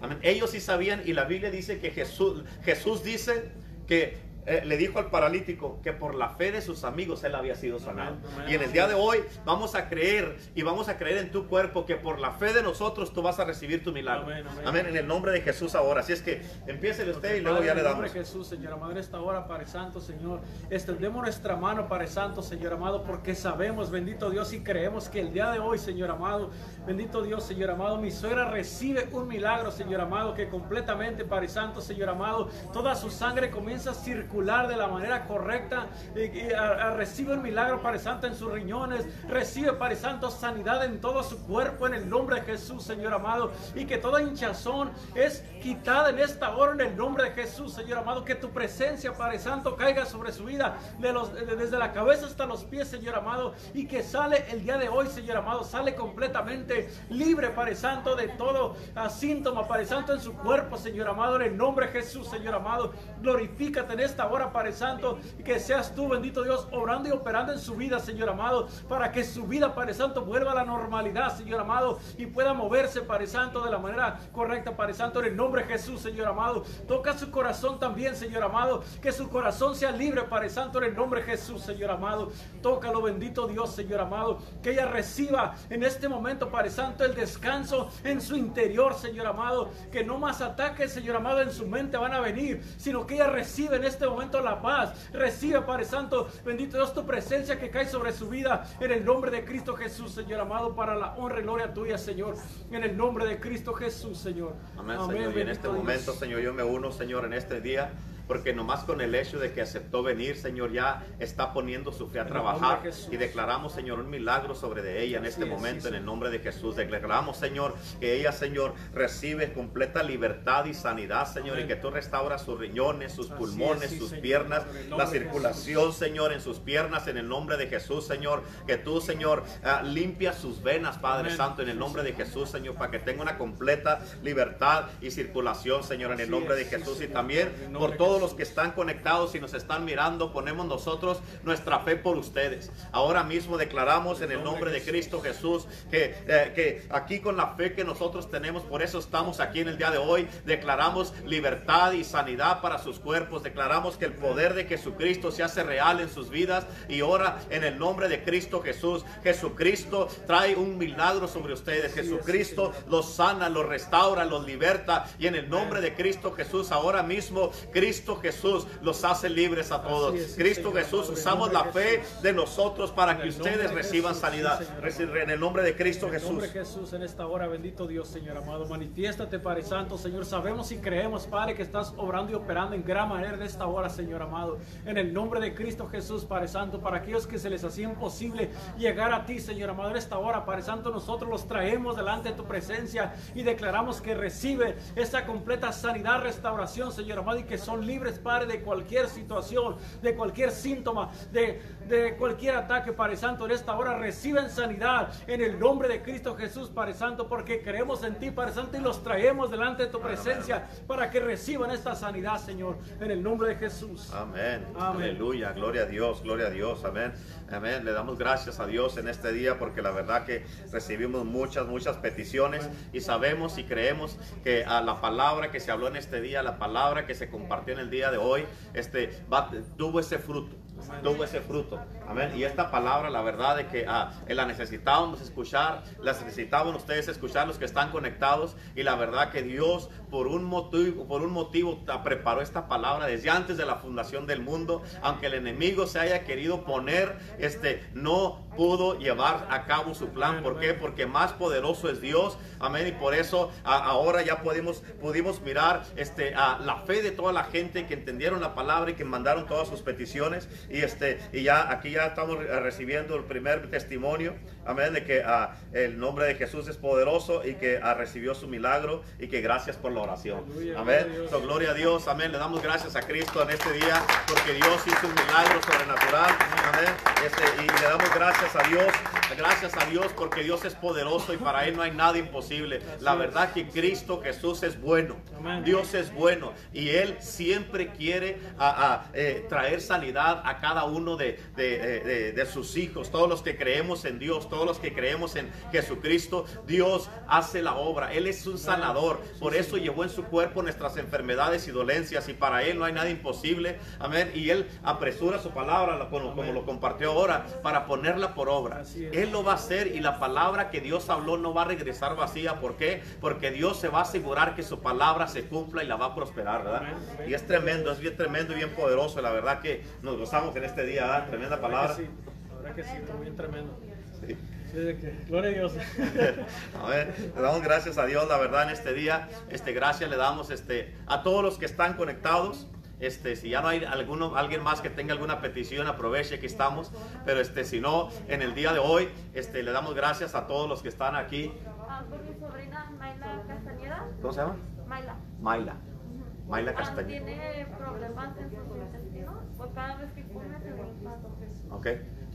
Amén. Ellos sí sabían y la Biblia dice que Jesús, Jesús dice que eh, le dijo al paralítico que por la fe de sus amigos él había sido sanado. y en el día de hoy vamos a creer y vamos a creer en tu cuerpo que por la fe de nosotros tú vas a recibir tu milagro. Amén. En el nombre de Jesús ahora. Así es que empiece usted y luego ya le damos. En el nombre de Jesús, Señor amado, en esta hora, Padre Santo, Señor, extendemos nuestra mano, Padre Santo, Señor amado, porque sabemos, bendito Dios, y creemos que el día de hoy, Señor amado, bendito Dios, Señor amado, mi suegra recibe un milagro, Señor amado, que completamente, Padre Santo, Señor amado, toda su sangre comienza a circular de la manera correcta, y, recibe el milagro, Padre Santo, en sus riñones, recibe, Padre Santo, sanidad en todo su cuerpo, en el nombre de Jesús, Señor amado, y que toda hinchazón es quitada en esta hora, en el nombre de Jesús, Señor amado, que tu presencia, Padre Santo, caiga sobre su vida, desde la cabeza hasta los pies, Señor amado, y que sale el día de hoy, Señor amado, sale completamente libre, Padre Santo, de todo síntoma, Padre Santo, en su cuerpo, Señor amado, en el nombre de Jesús, Señor amado, glorifícate en esta ahora, Padre Santo, que seas tú, bendito Dios, obrando y operando en su vida, Señor amado, para que su vida, Padre Santo, vuelva a la normalidad, Señor amado, y pueda moverse, Padre Santo, de la manera correcta, Padre Santo, en el nombre de Jesús, Señor amado. Toca su corazón también, Señor amado, que su corazón sea libre, Padre Santo, en el nombre de Jesús, Señor amado. Tócalo, bendito Dios, Señor amado, que ella reciba en este momento, Padre Santo, el descanso en su interior, Señor amado, que no más ataques, Señor amado, en su mente van a venir, sino que ella recibe en este momento momento la paz. Recibe, Padre Santo, bendito Dios, tu presencia que cae sobre su vida en el nombre de Cristo Jesús, Señor amado, para la honra y gloria tuya, Señor. En el nombre de Cristo Jesús, Señor. Amén, Señor. Y en este momento, Señor, yo me uno, Señor, en este día porque nomás con el hecho de que aceptó venir, Señor, ya está poniendo su fe a trabajar y declaramos, Señor, un milagro sobre de ella en este momento, en el nombre de Jesús. Declaramos, Señor, que ella, Señor, recibe completa libertad y sanidad, Señor, y que tú restauras sus riñones, sus pulmones, sus piernas, la circulación, Señor, en sus piernas, en el nombre de Jesús, Señor, que tú, Señor, uh, limpias sus venas, Padre Santo, en el nombre de Jesús, Señor, para que tenga una completa libertad y circulación, Señor, en el nombre de Jesús y también por todo los que están conectados y nos están mirando, ponemos nosotros nuestra fe por ustedes. Ahora mismo declaramos en el nombre de Cristo Jesús que, eh, que aquí con la fe que nosotros tenemos, por eso estamos aquí en el día de hoy, declaramos libertad y sanidad para sus cuerpos, declaramos que el poder de Jesucristo se hace real en sus vidas y ahora en el nombre de Cristo Jesús, Jesucristo trae un milagro sobre ustedes, Jesucristo los sana, los restaura, los liberta y en el nombre de Cristo Jesús ahora mismo Cristo Cristo Jesús los hace libres a todos. Cristo Jesús, usamos la fe de nosotros para que ustedes reciban sanidad. En el nombre de Cristo Jesús. En el nombre de Jesús, en esta hora, bendito Dios, Señor amado. Manifiéstate, Padre Santo, Señor. Sabemos y creemos, Padre, que estás obrando y operando en gran manera en esta hora, Señor amado. En el nombre de Cristo Jesús, Padre Santo, para aquellos que se les hacía imposible llegar a ti, Señor amado, en esta hora, Padre Santo, nosotros los traemos delante de tu presencia y declaramos que recibe esa completa sanidad, restauración, Señor amado, y que son libres, Padre, de cualquier situación, de cualquier síntoma, de, de cualquier ataque, Padre Santo, en esta hora reciben sanidad en el nombre de Cristo Jesús, Padre Santo, porque creemos en ti, Padre Santo, y los traemos delante de tu presencia para que reciban esta sanidad, Señor, en el nombre de Jesús. Amén. Aleluya. Gloria a Dios, gloria a Dios. Amén. Amén. Le damos gracias a Dios en este día porque la verdad que recibimos muchas, muchas peticiones y sabemos y creemos que a la palabra que se habló en este día, la palabra que se compartió en el día de hoy, este, tuvo ese fruto tuvo ese fruto. Amén. Y esta palabra, la verdad de que ah, la necesitábamos escuchar, la necesitaban ustedes escuchar los que están conectados. Y la verdad que Dios por un motivo, por un motivo preparó esta palabra desde antes de la fundación del mundo. Aunque el enemigo se haya querido poner, este, no pudo llevar a cabo su plan. ¿Por qué? Porque más poderoso es Dios. Amén. Y por eso ahora ya pudimos, pudimos mirar este, a la fe de toda la gente que entendieron la palabra y que mandaron todas sus peticiones. Y, este, y ya aquí ya estamos recibiendo el primer testimonio. Amén. De que uh, el nombre de Jesús es poderoso y que uh, recibió su milagro y que gracias por la oración. Amén. So, gloria a Dios. Amén. Le damos gracias a Cristo en este día porque Dios hizo un milagro sobrenatural. Amén. Este, y le damos gracias a Dios, gracias a Dios porque Dios es poderoso y para Él no hay nada imposible. La verdad que Cristo Jesús es bueno, Dios es bueno y Él siempre quiere a, eh, traer sanidad a cada uno de, de, sus hijos, todos los que creemos en Dios, todos los que creemos en Jesucristo, Dios hace la obra, Él es un sanador, por eso llevó en su cuerpo nuestras enfermedades y dolencias y para Él no hay nada imposible, amén, y Él apresura su palabra como, como lo compartió ahora para ponerla por obra. Él lo va a hacer y la palabra que Dios habló no va a regresar vacía. ¿Por qué? Porque Dios se va a asegurar que su palabra se cumpla y la va a prosperar, ¿verdad? Y es tremendo, es bien tremendo y bien poderoso. La verdad que nos gozamos en este día, ¿verdad? Tremenda palabra. La verdad que sí, bien tremendo. Sí. Gloria a Dios. a ver, le damos gracias a Dios, la verdad, en este día. Este, gracias le damos este, a todos los que están conectados. Este, si ya no hay alguno, alguien más que tenga alguna petición, aproveche que estamos. Pero este, si no, en el día de hoy, este, le damos gracias a todos los que están aquí. Ah, por mi sobrina Mayla Castañeda. ¿Cómo se llama? Mayla. Mayla. Mayla Ah, Castañeda. tiene problemas en sus intestinos. Pues cada vez que come se Ok.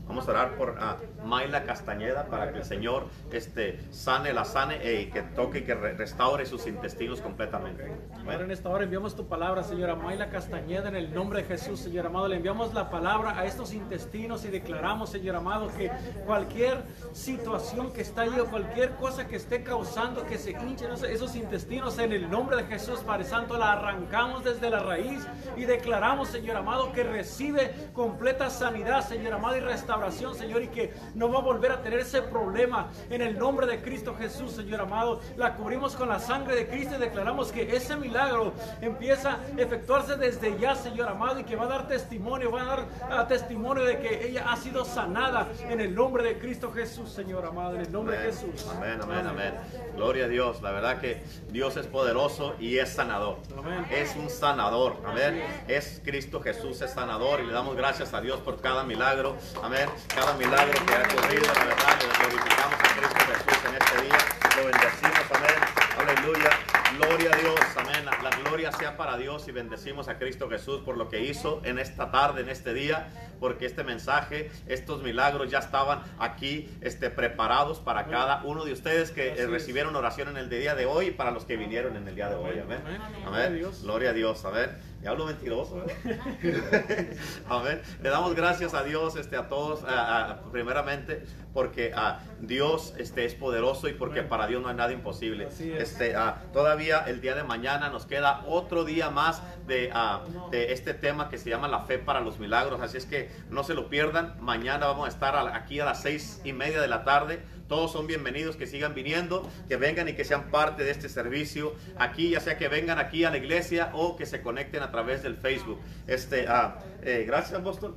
Vamos a orar por a Mayla Castañeda para que el Señor este, sane, la sane y que toque y que re- restaure sus intestinos completamente. Ahora en esta hora enviamos tu palabra, señora Mayla Castañeda, en el nombre de Jesús, Señor amado. Le enviamos la palabra a estos intestinos y declaramos, Señor amado, que cualquier situación que está ahí o cualquier cosa que esté causando que se hinchen esos- esos intestinos, en el nombre de Jesús, Padre Santo, la arrancamos desde la raíz y declaramos, Señor amado, que recibe completa sanidad, Señor amado, y restauración, Señor, y que no va a volver a tener ese problema. En el nombre de Cristo Jesús, Señor amado, la cubrimos con la sangre de Cristo y declaramos que ese milagro empieza a efectuarse desde ya, Señor amado, y que va a dar testimonio, va a dar testimonio de que ella ha sido sanada en el nombre de Cristo Jesús, Señor amado, en el nombre de Amén. Jesús. Amén, amén, amén. Gloria a Dios. La verdad que Dios es poderoso y es sanador. Amén. Es un sanador. Amén. Es Cristo Jesús, es sanador. Y le damos gracias a Dios por cada milagro. Amén. Cada milagro que ha ocurrido. La verdad, le glorificamos a Cristo Jesús en este día. Lo bendecimos. Amén. Aleluya. Gloria a Dios. Amén. La, gloria sea para Dios y bendecimos a Cristo Jesús por lo que hizo en esta tarde, en este día. Porque este mensaje, estos milagros ya estaban aquí este, preparados para cada uno de ustedes que eh, recibieron oración en el día de hoy y para los que vinieron en el día de hoy. Amén. Amén. Gloria a Dios. Amén. Y hablo mentiroso. ¿eh? Amén. Le damos gracias a Dios, este, a todos, a- a- primeramente, porque ah, Dios este, es poderoso y porque para Dios no hay nada imposible. Este, ah, todavía el día de mañana nos queda otro día más de, ah, de este tema que se llama la fe para los milagros. Así es que no se lo pierdan. Mañana vamos a estar a- aquí a las seis y media de la tarde. Todos son bienvenidos, que sigan viniendo, que vengan y que sean parte de este servicio aquí, ya sea que vengan aquí a la iglesia o que se conecten a través del Facebook. Este, ah, eh, gracias, apóstol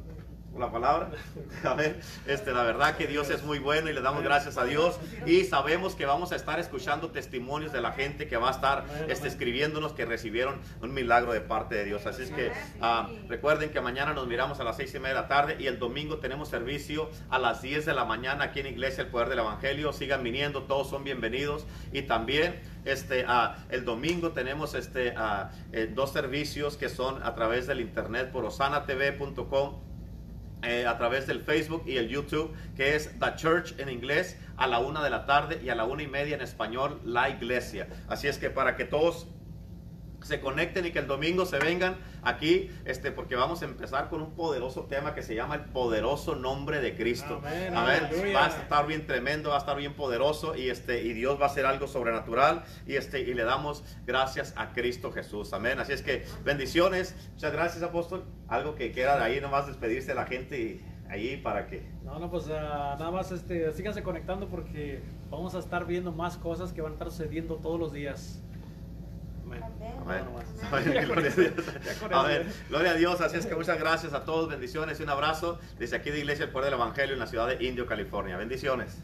la palabra. ver, Este, la verdad que Dios es muy bueno y le damos gracias a Dios. Y sabemos que vamos a estar escuchando testimonios de la gente que va a estar este, escribiéndonos que recibieron un milagro de parte de Dios. Así es que ah, recuerden que mañana nos miramos a las seis y media de la tarde y el domingo tenemos servicio a las 10 de la mañana aquí en Iglesia El Poder del Evangelio. Sigan viniendo, todos son bienvenidos. Y también este, uh, el domingo tenemos este, uh, eh, dos servicios que son a través del internet por osanatv.com eh, a través del Facebook y el YouTube, que es The Church en inglés a la una de la tarde y a la una y media en español, La Iglesia. Así es que para que todos se conecten y que el domingo se vengan aquí, este, porque vamos a empezar con un poderoso tema que se llama el poderoso nombre de Cristo. a ver, va a estar bien tremendo, va a estar bien poderoso y este, y Dios va a hacer algo sobrenatural y este, y le damos gracias a Cristo Jesús. Amén. Así es que bendiciones. Muchas gracias, apóstol. Algo que quiera de ahí nomás despedirse de la gente y ahí para que. No, no, pues ah, nada más este, síganse conectando porque vamos a estar viendo más cosas que van a estar sucediendo todos los días. Amén. Gloria a Dios. Así es que muchas gracias a todos. Bendiciones y un abrazo desde aquí de Iglesia El Poder del Evangelio en la ciudad de Indio, California. Bendiciones.